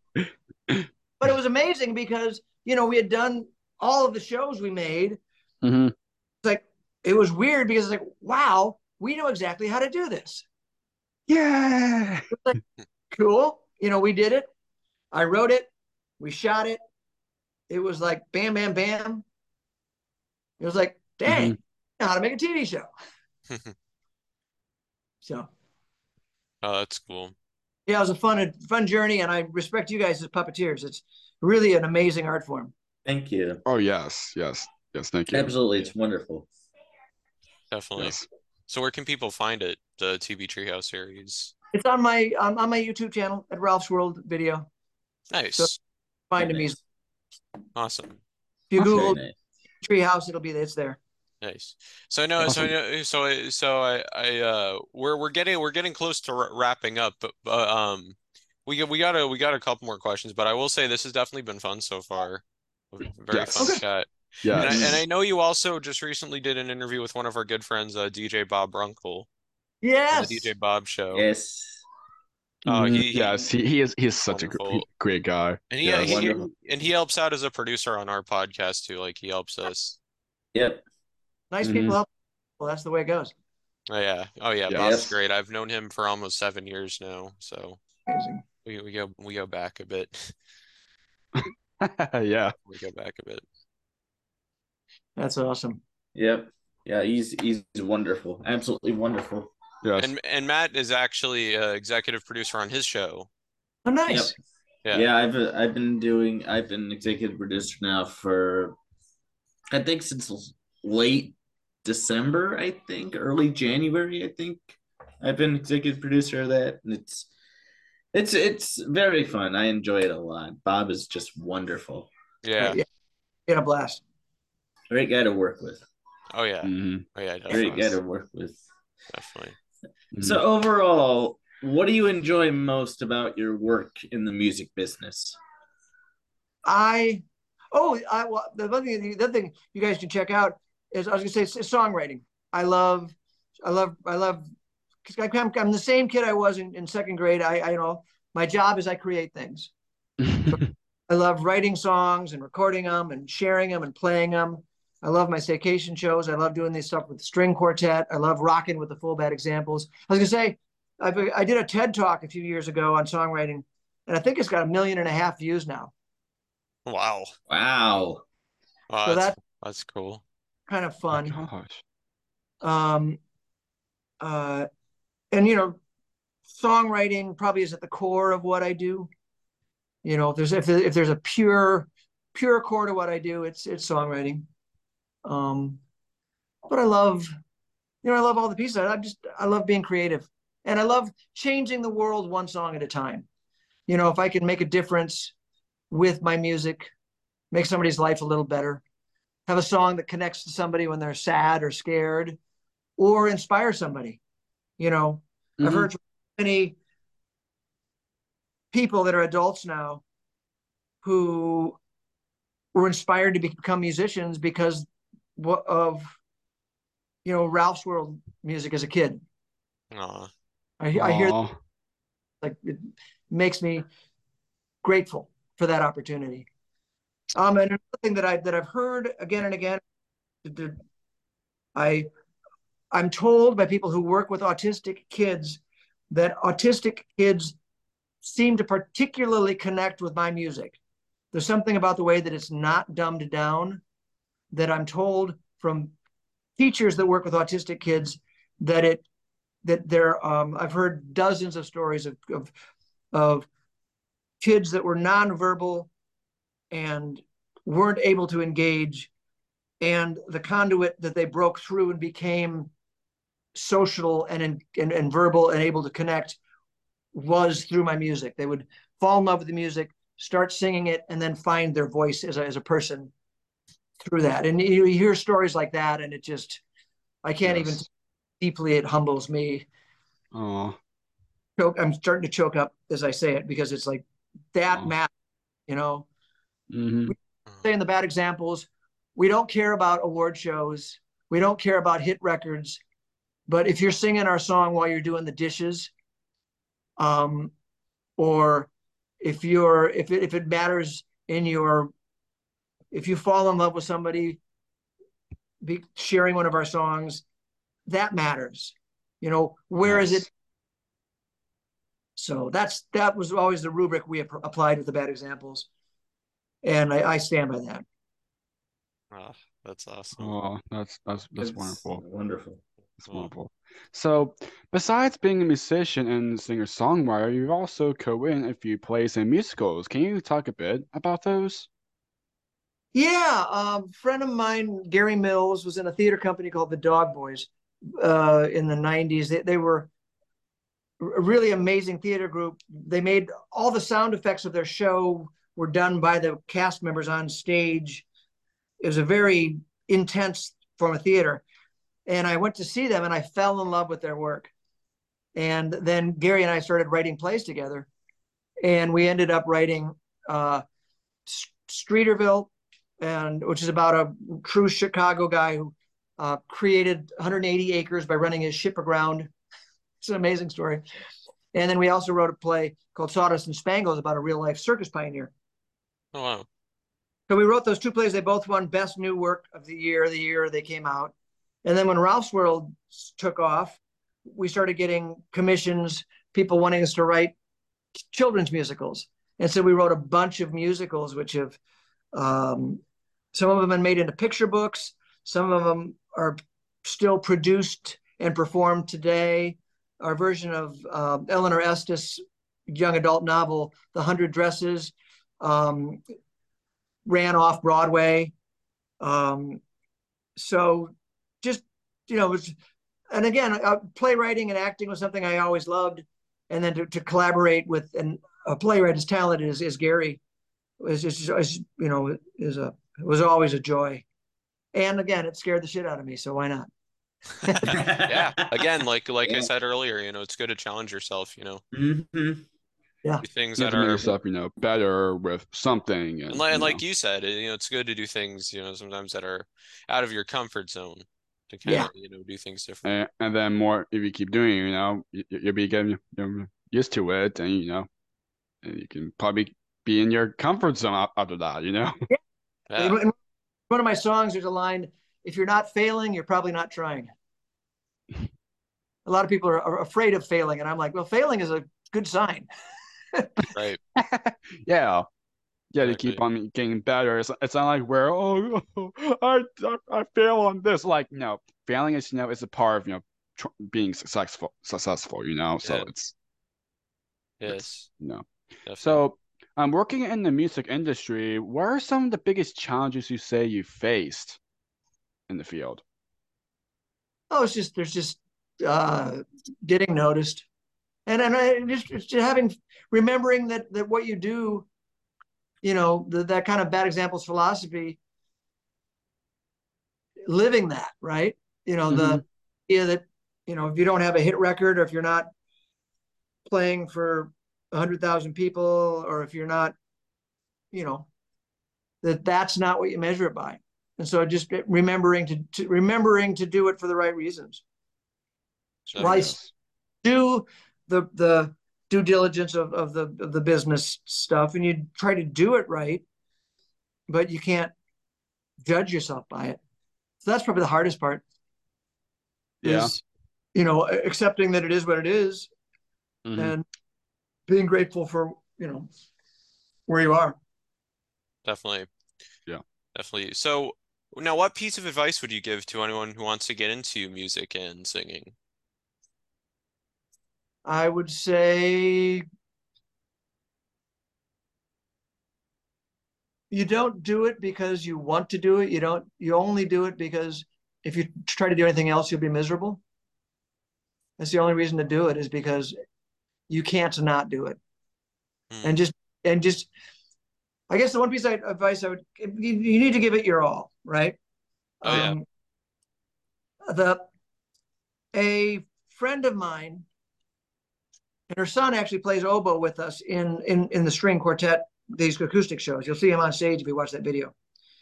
But it was amazing because you know we had done all of the shows we made. Mm-hmm. it's like it was weird because it's like wow we know exactly how to do this yeah like, cool you know, we did it. I wrote it. We shot it. It was like bam, bam, bam. It was like, dang, mm-hmm. how to make a TV show. so. Oh, that's cool. Yeah, it was a fun, fun journey, and I respect you guys as puppeteers. It's really an amazing art form. Thank you. Oh yes, yes, yes. Thank you. Absolutely, it's wonderful. Definitely. Yes. So, where can people find it? The TV Treehouse series. It's on my um, on my YouTube channel at Ralph's World Video. Nice. So find him. He's awesome. If you Google nice. Treehouse, it'll be it's there. Nice. So no, awesome. so so so I I uh we're we're getting we're getting close to wrapping up, but, but um we we got a we got a couple more questions, but I will say this has definitely been fun so far. Very yes. fun okay. chat. Yeah, and, and, I know you also just recently did an interview with one of our good friends, uh, DJ Bob Runkle. Yes. The DJ Bob show. Yes. Oh, he, he yes, he, he is he is such wonderful. a great guy. And he, yeah, he, and he helps out as a producer on our podcast too. Like he helps us. Yep. Nice mm-hmm. people help. Well, that's the way it goes. Oh yeah. Oh yeah. Yes. Bob's great. I've known him for almost seven years now. So Amazing. we we go we go back a bit. yeah. We go back a bit. That's awesome. Yep. Yeah, he's he's wonderful. Absolutely wonderful. Yes. And and Matt is actually uh, executive producer on his show. Oh, nice. Yep. Yeah. yeah, I've I've been doing I've been executive producer now for I think since late December, I think, early January, I think. I've been executive producer of that and it's it's it's very fun. I enjoy it a lot. Bob is just wonderful. Yeah. yeah. Get a blast. Great guy to work with. Oh yeah. Mm-hmm. Oh yeah. Definitely. Great guy to work with. Definitely. Mm-hmm. So overall, what do you enjoy most about your work in the music business? I oh I well the other thing the other thing you guys should check out is I was gonna say songwriting. I love I love I love because I'm, I'm the same kid I was in, in second grade. I, I you know my job is I create things. I love writing songs and recording them and sharing them and playing them. I love my staycation shows. I love doing this stuff with the string quartet. I love rocking with the full bad examples. I was gonna say, I've, I did a TED talk a few years ago on songwriting, and I think it's got a million and a half views now. Wow! Wow! Wow, so that's, that's, that's cool. Kind of fun. Oh gosh. Um. Uh, and you know, songwriting probably is at the core of what I do. You know, if there's if if there's a pure pure core to what I do, it's it's songwriting. Um, but I love, you know, I love all the pieces. I just I love being creative, and I love changing the world one song at a time. You know, if I can make a difference with my music, make somebody's life a little better, have a song that connects to somebody when they're sad or scared, or inspire somebody. You know, mm-hmm. I've heard many people that are adults now who were inspired to become musicians because of you know Ralph's World music as a kid. Aww. I, I hear like it makes me grateful for that opportunity. Um, and another thing that I that I've heard again and again, I I'm told by people who work with autistic kids that autistic kids seem to particularly connect with my music. There's something about the way that it's not dumbed down that I'm told from teachers that work with autistic kids that it that there um, I've heard dozens of stories of, of of kids that were nonverbal and weren't able to engage and the conduit that they broke through and became social and, and, and verbal and able to connect was through my music. They would fall in love with the music, start singing it, and then find their voice as a, as a person through that. And you, you hear stories like that, and it just, I can't yes. even deeply, it humbles me. Oh, I'm starting to choke up as I say it because it's like that oh. matters, you know. Mm-hmm. Saying the bad examples, we don't care about award shows, we don't care about hit records, but if you're singing our song while you're doing the dishes, um, or if you're if it, if it matters in your if you fall in love with somebody be sharing one of our songs that matters you know where is it? So that's that was always the rubric we applied with the bad examples. And i, I stand by that. Oh, that's awesome. Oh that's that's that's it's wonderful. wonderful. It's wonderful. So, besides being a musician and singer songwriter, you've also co-written a few plays and musicals. Can you talk a bit about those? Yeah, um, a friend of mine, Gary Mills, was in a theater company called the Dog Boys uh, in the '90s. They, they were a really amazing theater group. They made all the sound effects of their show were done by the cast members on stage. It was a very intense form of theater and I went to see them and I fell in love with their work. And then Gary and I started writing plays together, and we ended up writing uh, Streeterville, and which is about a true Chicago guy who uh, created 180 acres by running his ship aground. It's an amazing story. And then we also wrote a play called Sawdust and Spangles about a real life circus pioneer. Oh wow! So we wrote those two plays. They both won Best New Work of the Year the year they came out. And then when Ralph's World took off, we started getting commissions, people wanting us to write children's musicals. And so we wrote a bunch of musicals, which have um, some of them been made into picture books, some of them are still produced and performed today. Our version of uh, Eleanor Estes' young adult novel, The Hundred Dresses, um, ran off Broadway. Um, so just you know was and again uh, playwriting and acting was something i always loved and then to, to collaborate with and a playwright as talented as, as gary is, is, is you know is a it was always a joy. And again, it scared the shit out of me. So why not? yeah. Again, like like yeah. I said earlier, you know, it's good to challenge yourself. You know. Mm-hmm. Yeah. Do things that are yourself, you know, better with something. And, and, like, you, and like you said, you know, it's good to do things, you know, sometimes that are out of your comfort zone to kind yeah. of, you know, do things different. And, and then more, if you keep doing it, you know, you, you'll be getting used to it, and you know, and you can probably be in your comfort zone after that, you know. Yeah. Yeah. In one of my songs, there's a line: "If you're not failing, you're probably not trying." a lot of people are, are afraid of failing, and I'm like, well, failing is a good sign. right. yeah. Yeah, to keep on getting better. It's, it's not like where oh, I, I, I fail on this. Like no, failing is you know is a part of you know tr- being successful. Successful, you know. So yeah. it's yes, it's, you know. Definitely. So I'm um, working in the music industry. What are some of the biggest challenges you say you faced in the field? Oh, it's just there's just uh, getting noticed, and and I just, just having remembering that that what you do, you know, the, that kind of bad examples philosophy, living that right, you know, mm-hmm. the idea that you know if you don't have a hit record or if you're not playing for a hundred thousand people or if you're not, you know, that that's not what you measure it by. And so just remembering to, to remembering to do it for the right reasons. Why do the the due diligence of, of the of the business stuff and you try to do it right, but you can't judge yourself by it. So that's probably the hardest part. Yeah. Is, you know, accepting that it is what it is mm-hmm. and being grateful for, you know, where you are. Definitely. Yeah. Definitely. So now what piece of advice would you give to anyone who wants to get into music and singing? I would say you don't do it because you want to do it. You don't, you only do it because if you try to do anything else, you'll be miserable. That's the only reason to do it is because you can't not do it. Mm. And just, and just, I guess the one piece of advice I would, you, you need to give it your all, right? Oh, yeah. Um, the, a friend of mine and her son actually plays oboe with us in in in the string quartet these acoustic shows you'll see him on stage if you watch that video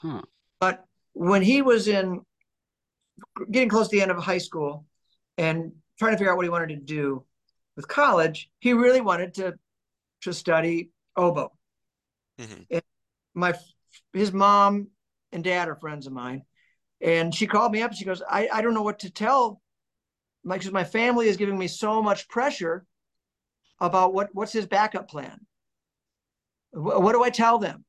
huh. but when he was in getting close to the end of high school and trying to figure out what he wanted to do with college he really wanted to to study oboe mm-hmm. and my his mom and dad are friends of mine and she called me up she goes i, I don't know what to tell my, because my family is giving me so much pressure about what what's his backup plan. What, what do I tell them?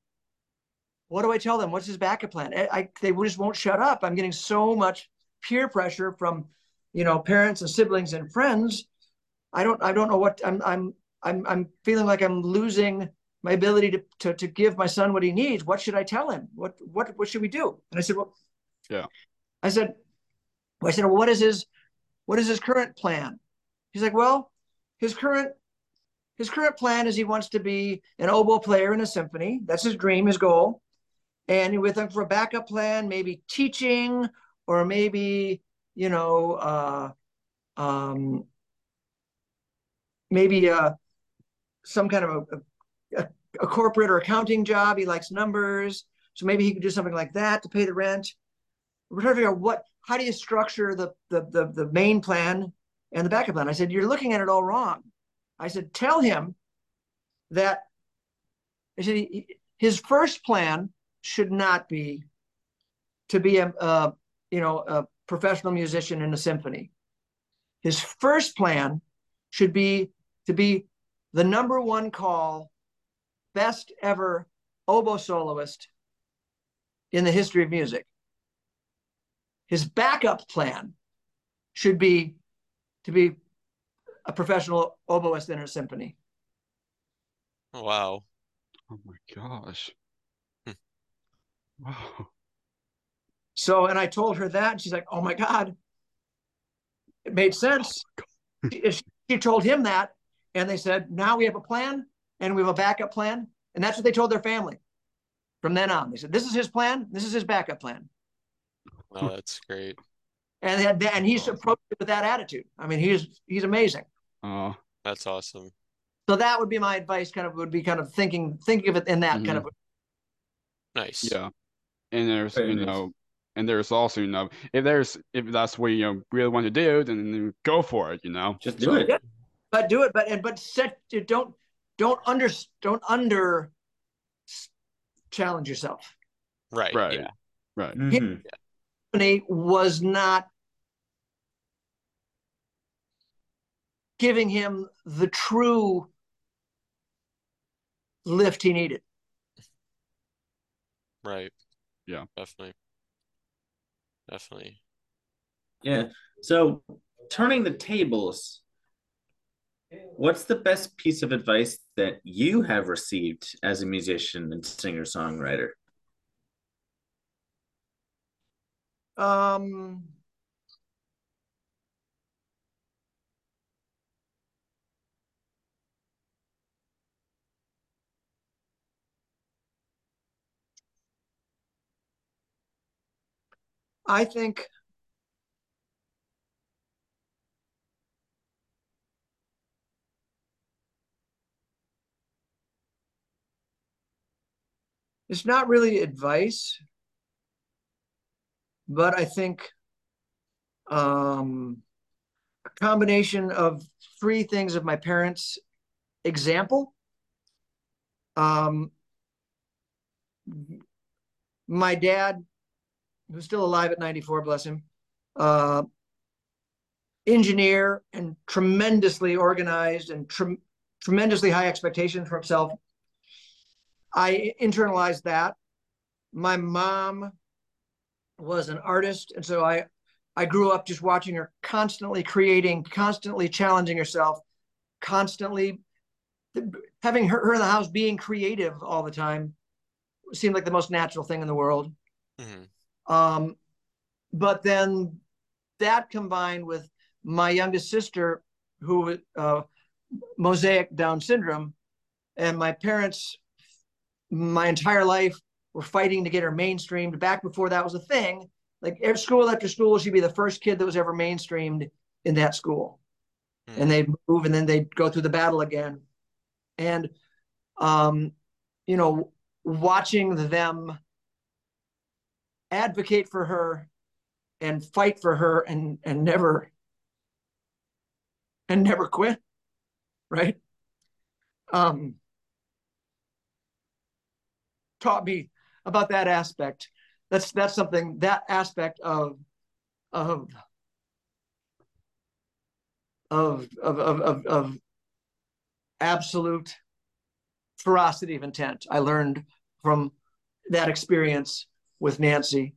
What do I tell them? What's his backup plan? I, I, they just won't shut up. I'm getting so much peer pressure from, you know, parents and siblings and friends. I don't I don't know what I'm I'm I'm I'm feeling like I'm losing my ability to, to to give my son what he needs. What should I tell him? What what what should we do? And I said, well, yeah. I said, well, I said, well, what is his what is his current plan? He's like, well, his current his current plan is he wants to be an oboe player in a symphony. That's his dream, his goal. And with him for a backup plan, maybe teaching or maybe, you know, uh, um, maybe uh, some kind of a, a, a corporate or accounting job. He likes numbers. So maybe he could do something like that to pay the rent. We're trying to figure out what, how do you structure the, the, the, the main plan and the backup plan? I said, you're looking at it all wrong. I said, tell him that I said, his first plan should not be to be a, a you know a professional musician in a symphony. His first plan should be to be the number one call, best ever oboe soloist in the history of music. His backup plan should be to be a professional oboist in a symphony. Wow. Oh my gosh. Hmm. wow. So, and I told her that, and she's like, oh my God. It made sense. Oh she, she told him that, and they said, now we have a plan and we have a backup plan. And that's what they told their family. from then on. They said, "This is his plan. This is his backup plan." Oh, that's great. and and he's approached it with that attitude. I mean, he's he's amazing. Oh, that's awesome. So that would be my advice. Kind of would be kind of thinking thinking of it in that mm-hmm. kind of. Nice. Yeah, and there's Very you nice. know, and there's also you know if there's if that's what you know really want to do, then go for it. You know, just do so, it. Yeah. But do it. But and but set don't don't under don't under challenge yourself. Right. Right. Yeah. Right. Mm-hmm. was not giving him the true lift he needed. Right. Yeah. Definitely. Definitely. Yeah. So turning the tables, what's the best piece of advice that you have received as a musician and singer songwriter? Um I think it's not really advice, but I think um, a combination of three things of my parents' example. Um, my dad who's still alive at 94, bless him, uh, engineer and tremendously organized and tre- tremendously high expectations for himself. I internalized that. My mom was an artist, and so I I grew up just watching her constantly creating, constantly challenging herself, constantly having her, her in the house being creative all the time seemed like the most natural thing in the world. Mm-hmm. Um, but then that combined with my youngest sister, who uh, mosaic Down syndrome, and my parents, my entire life, were fighting to get her mainstreamed. Back before that was a thing, like every school after school, she'd be the first kid that was ever mainstreamed in that school, mm. and they'd move, and then they'd go through the battle again, and um, you know, watching them advocate for her and fight for her and and never and never quit right um taught me about that aspect that's that's something that aspect of of of of of, of, absolute ferocity of intent i learned from that experience with Nancy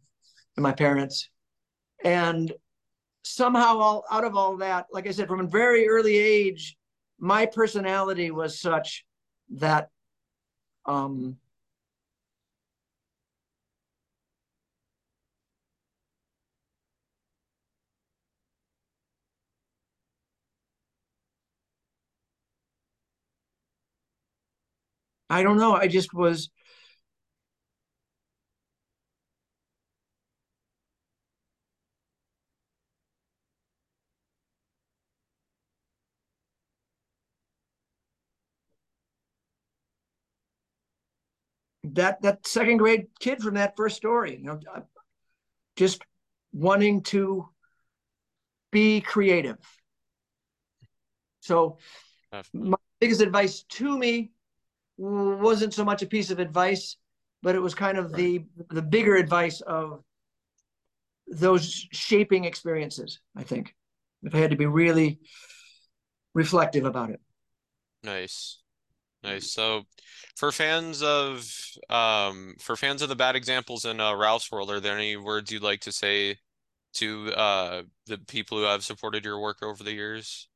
and my parents. And somehow all out of all that, like I said, from a very early age, my personality was such that um, I don't know. I just was that that second grade kid from that first story, you know, uh, just wanting to be creative. So my biggest advice to me wasn't so much a piece of advice, but it was kind of right. the the bigger advice of those shaping experiences, I think. If I had to be really reflective about it. Nice. Nice. So for fans of um for fans of the bad examples in uh, Ralph's world, are there any words you'd like to say to uh the people who have supported your work over the years?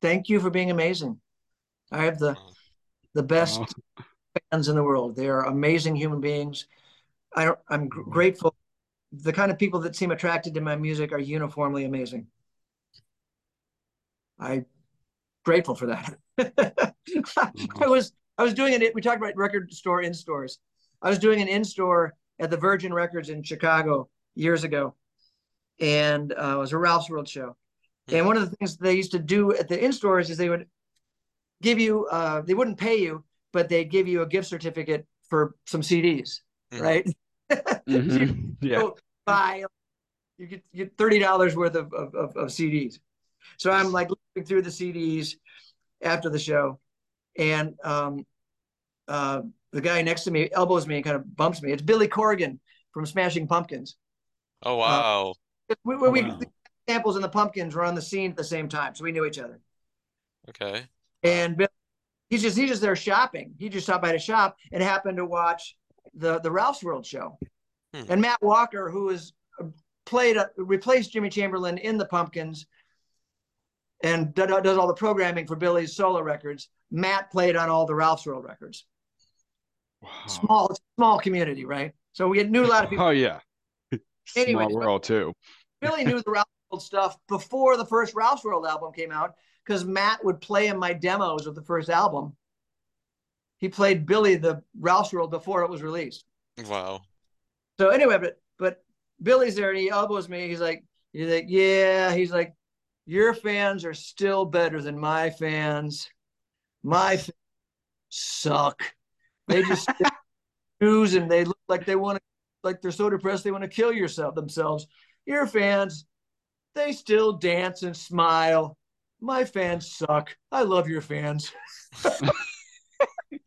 Thank you for being amazing. I have the oh. The best oh. fans in the world. They are amazing human beings. I I'm grateful. The kind of people that seem attracted to my music are uniformly amazing. I'm grateful for that. I mm-hmm. was I was doing it. We talked about record store in stores. I was doing an in store at the Virgin Records in Chicago years ago, and uh, it was a Ralph's World show. And mm-hmm. one of the things they used to do at the in stores is they would give you, uh, they wouldn't pay you, but they'd give you a gift certificate for some CDs, mm-hmm. right? mm-hmm. yeah. buy, you get, you get thirty dollars worth of, of, of, of CDs. So I'm like looking through the CDs after the show, and um, uh, the guy next to me elbows me and kind of bumps me. It's Billy Corgan from Smashing Pumpkins. Oh wow! Uh, we, we, wow. we Samples and the Pumpkins were on the scene at the same time, so we knew each other. Okay. And Bill, he's just he's just there shopping. He just stopped by to shop and happened to watch the the Ralph's World show. Hmm. And Matt Walker, who was uh, played uh, replaced Jimmy Chamberlin in the Pumpkins, and does all the programming for Billy's solo records. Matt played on all the Ralph's World records. Wow. Small small community, right? So we knew a lot of people. Oh yeah. Anyway, small world too. Billy knew the Ralph stuff before the first Ralph's World album came out because Matt would play in my demos of the first album. He played Billy the Ralph's World before it was released. Wow. So anyway, but but Billy's there and he elbows me. He's like, he's like, yeah. He's like, your fans are still better than my fans. My fans suck. They just news and they look like they want to, like they're so depressed they want to kill yourself themselves. Your fans they still dance and smile. My fans suck. I love your fans. uh,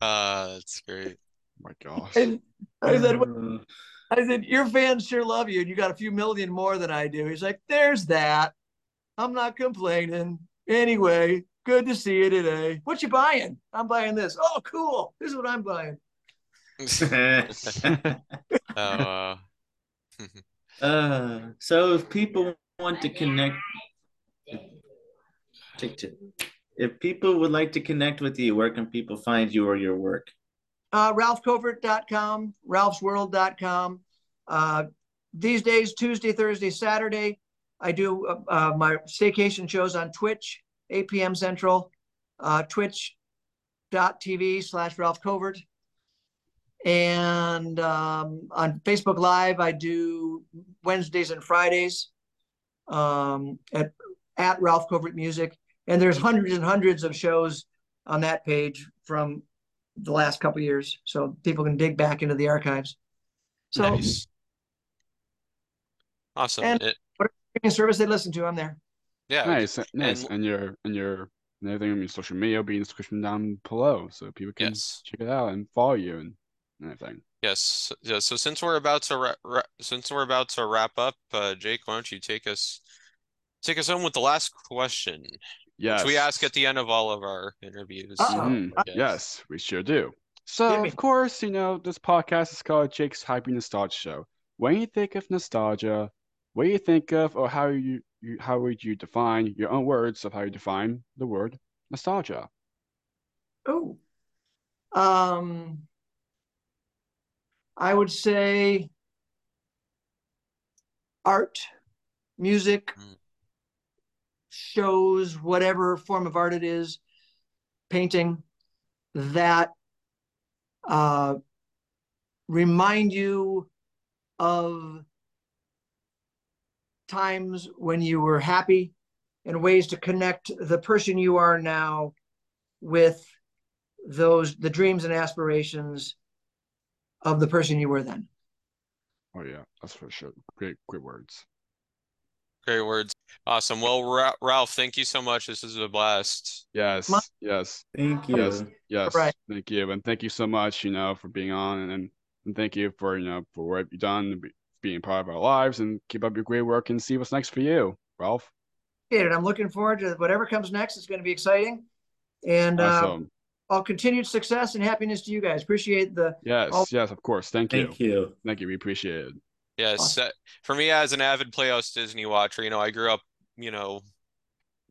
that's great. Oh my gosh. And I said, I said, your fans sure love you, and you got a few million more than I do. He's like, there's that. I'm not complaining. Anyway, good to see you today. What you buying? I'm buying this. Oh, cool. This is what I'm buying. oh, uh... uh, so if people want to connect, if people would like to connect with you, where can people find you or your work? Uh, RalphCovert.com, Ralph'sWorld.com. Uh, these days, Tuesday, Thursday, Saturday, I do uh, uh, my staycation shows on Twitch, 8 p.m. Central, uh, twitch.tv slash Ralph Covert. And um, on Facebook Live, I do Wednesdays and Fridays um, at at Ralph Covert Music, and there's hundreds and hundreds of shows on that page from the last couple years, so people can dig back into the archives. So, nice. awesome. And it, whatever service they listen to, I'm there. Yeah, nice, nice. And, and your and your and everything on your social media will be in the description down below, so people can yes. check it out and follow you and, and everything. Yes. Yeah. So since we're about to ra- ra- since we're about to wrap up, uh, Jake, why don't you take us take us home with the last question? Yes. Which we ask at the end of all of our interviews. Mm-hmm. Yes. yes. we sure do. So of course, you know, this podcast is called Jake's Happy Nostalgia Show. When you think of nostalgia, what do you think of, or how you, you how would you define your own words of how you define the word nostalgia? Oh, um, I would say art, music, mm. Shows, whatever form of art it is, painting, that uh, remind you of times when you were happy and ways to connect the person you are now with those the dreams and aspirations of the person you were then. Oh yeah, that's for sure. Great, great words. Great words. Awesome. Well, Ra- Ralph, thank you so much. This is a blast. Yes, yes. Thank you. Yes, yes. Right. Thank you, and thank you so much. You know, for being on, and and thank you for you know for what you've done, being part of our lives, and keep up your great work, and see what's next for you, Ralph. I'm looking forward to whatever comes next. It's going to be exciting, and uh, awesome. uh, all continued success and happiness to you guys. Appreciate the yes, all- yes, of course. Thank you. Thank you. Thank you. We appreciate it. Yes, awesome. uh, for me as an avid Playhouse Disney watcher, you know, I grew up, you know,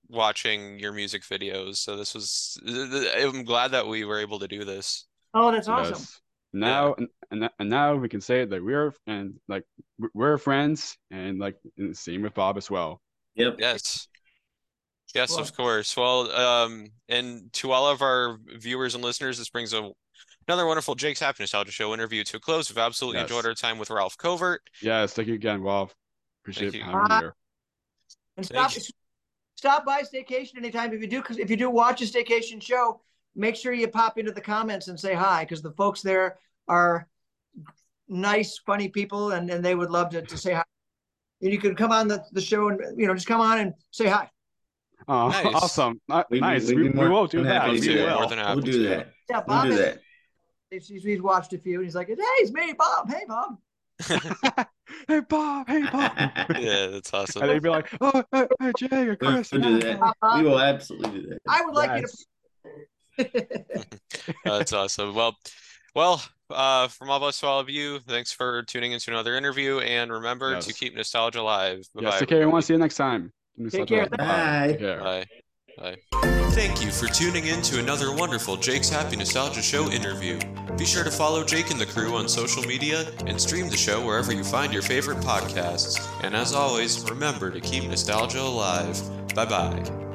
watching your music videos. So this was, I'm glad that we were able to do this. Oh, that's awesome. Yes. Now yeah. and, and now we can say that we're and like we're friends and like and same with Bob as well. Yep. Yes. Yes, well, of course. Well, um, and to all of our viewers and listeners, this brings a another wonderful Jake's Happy Nostalgia Show interview to a close. We've absolutely yes. enjoyed our time with Ralph Covert. Yes, thank you again, Ralph. Appreciate you. having you here. And stop, stop by Staycation anytime if you do, because if you do watch a Staycation show, make sure you pop into the comments and say hi, because the folks there are nice, funny people, and, and they would love to, to say hi. And you can come on the, the show and you know just come on and say hi. Oh, nice. awesome! Uh, we, nice. We, we, we will do that. We will. More than we'll do that. Yeah, Bob we'll do that. He's, he's watched a few, and he's like, "Hey, it's me, Bob. Hey, Bob." hey Bob, hey Bob. yeah, that's awesome. And they'd be like, oh, hey, hey Jay or Chris. We'll do that. We will absolutely do that. I would like yes. you to. that's awesome. Well, well, uh, from all of us to all of you, thanks for tuning into another interview. And remember yes. to keep nostalgia alive. Bye yes, take care. want to see you next time. Take care. Bye. Bye. Bye. Bye. Thank you for tuning in to another wonderful Jake's Happy Nostalgia Show interview. Be sure to follow Jake and the crew on social media and stream the show wherever you find your favorite podcasts. And as always, remember to keep nostalgia alive. Bye bye.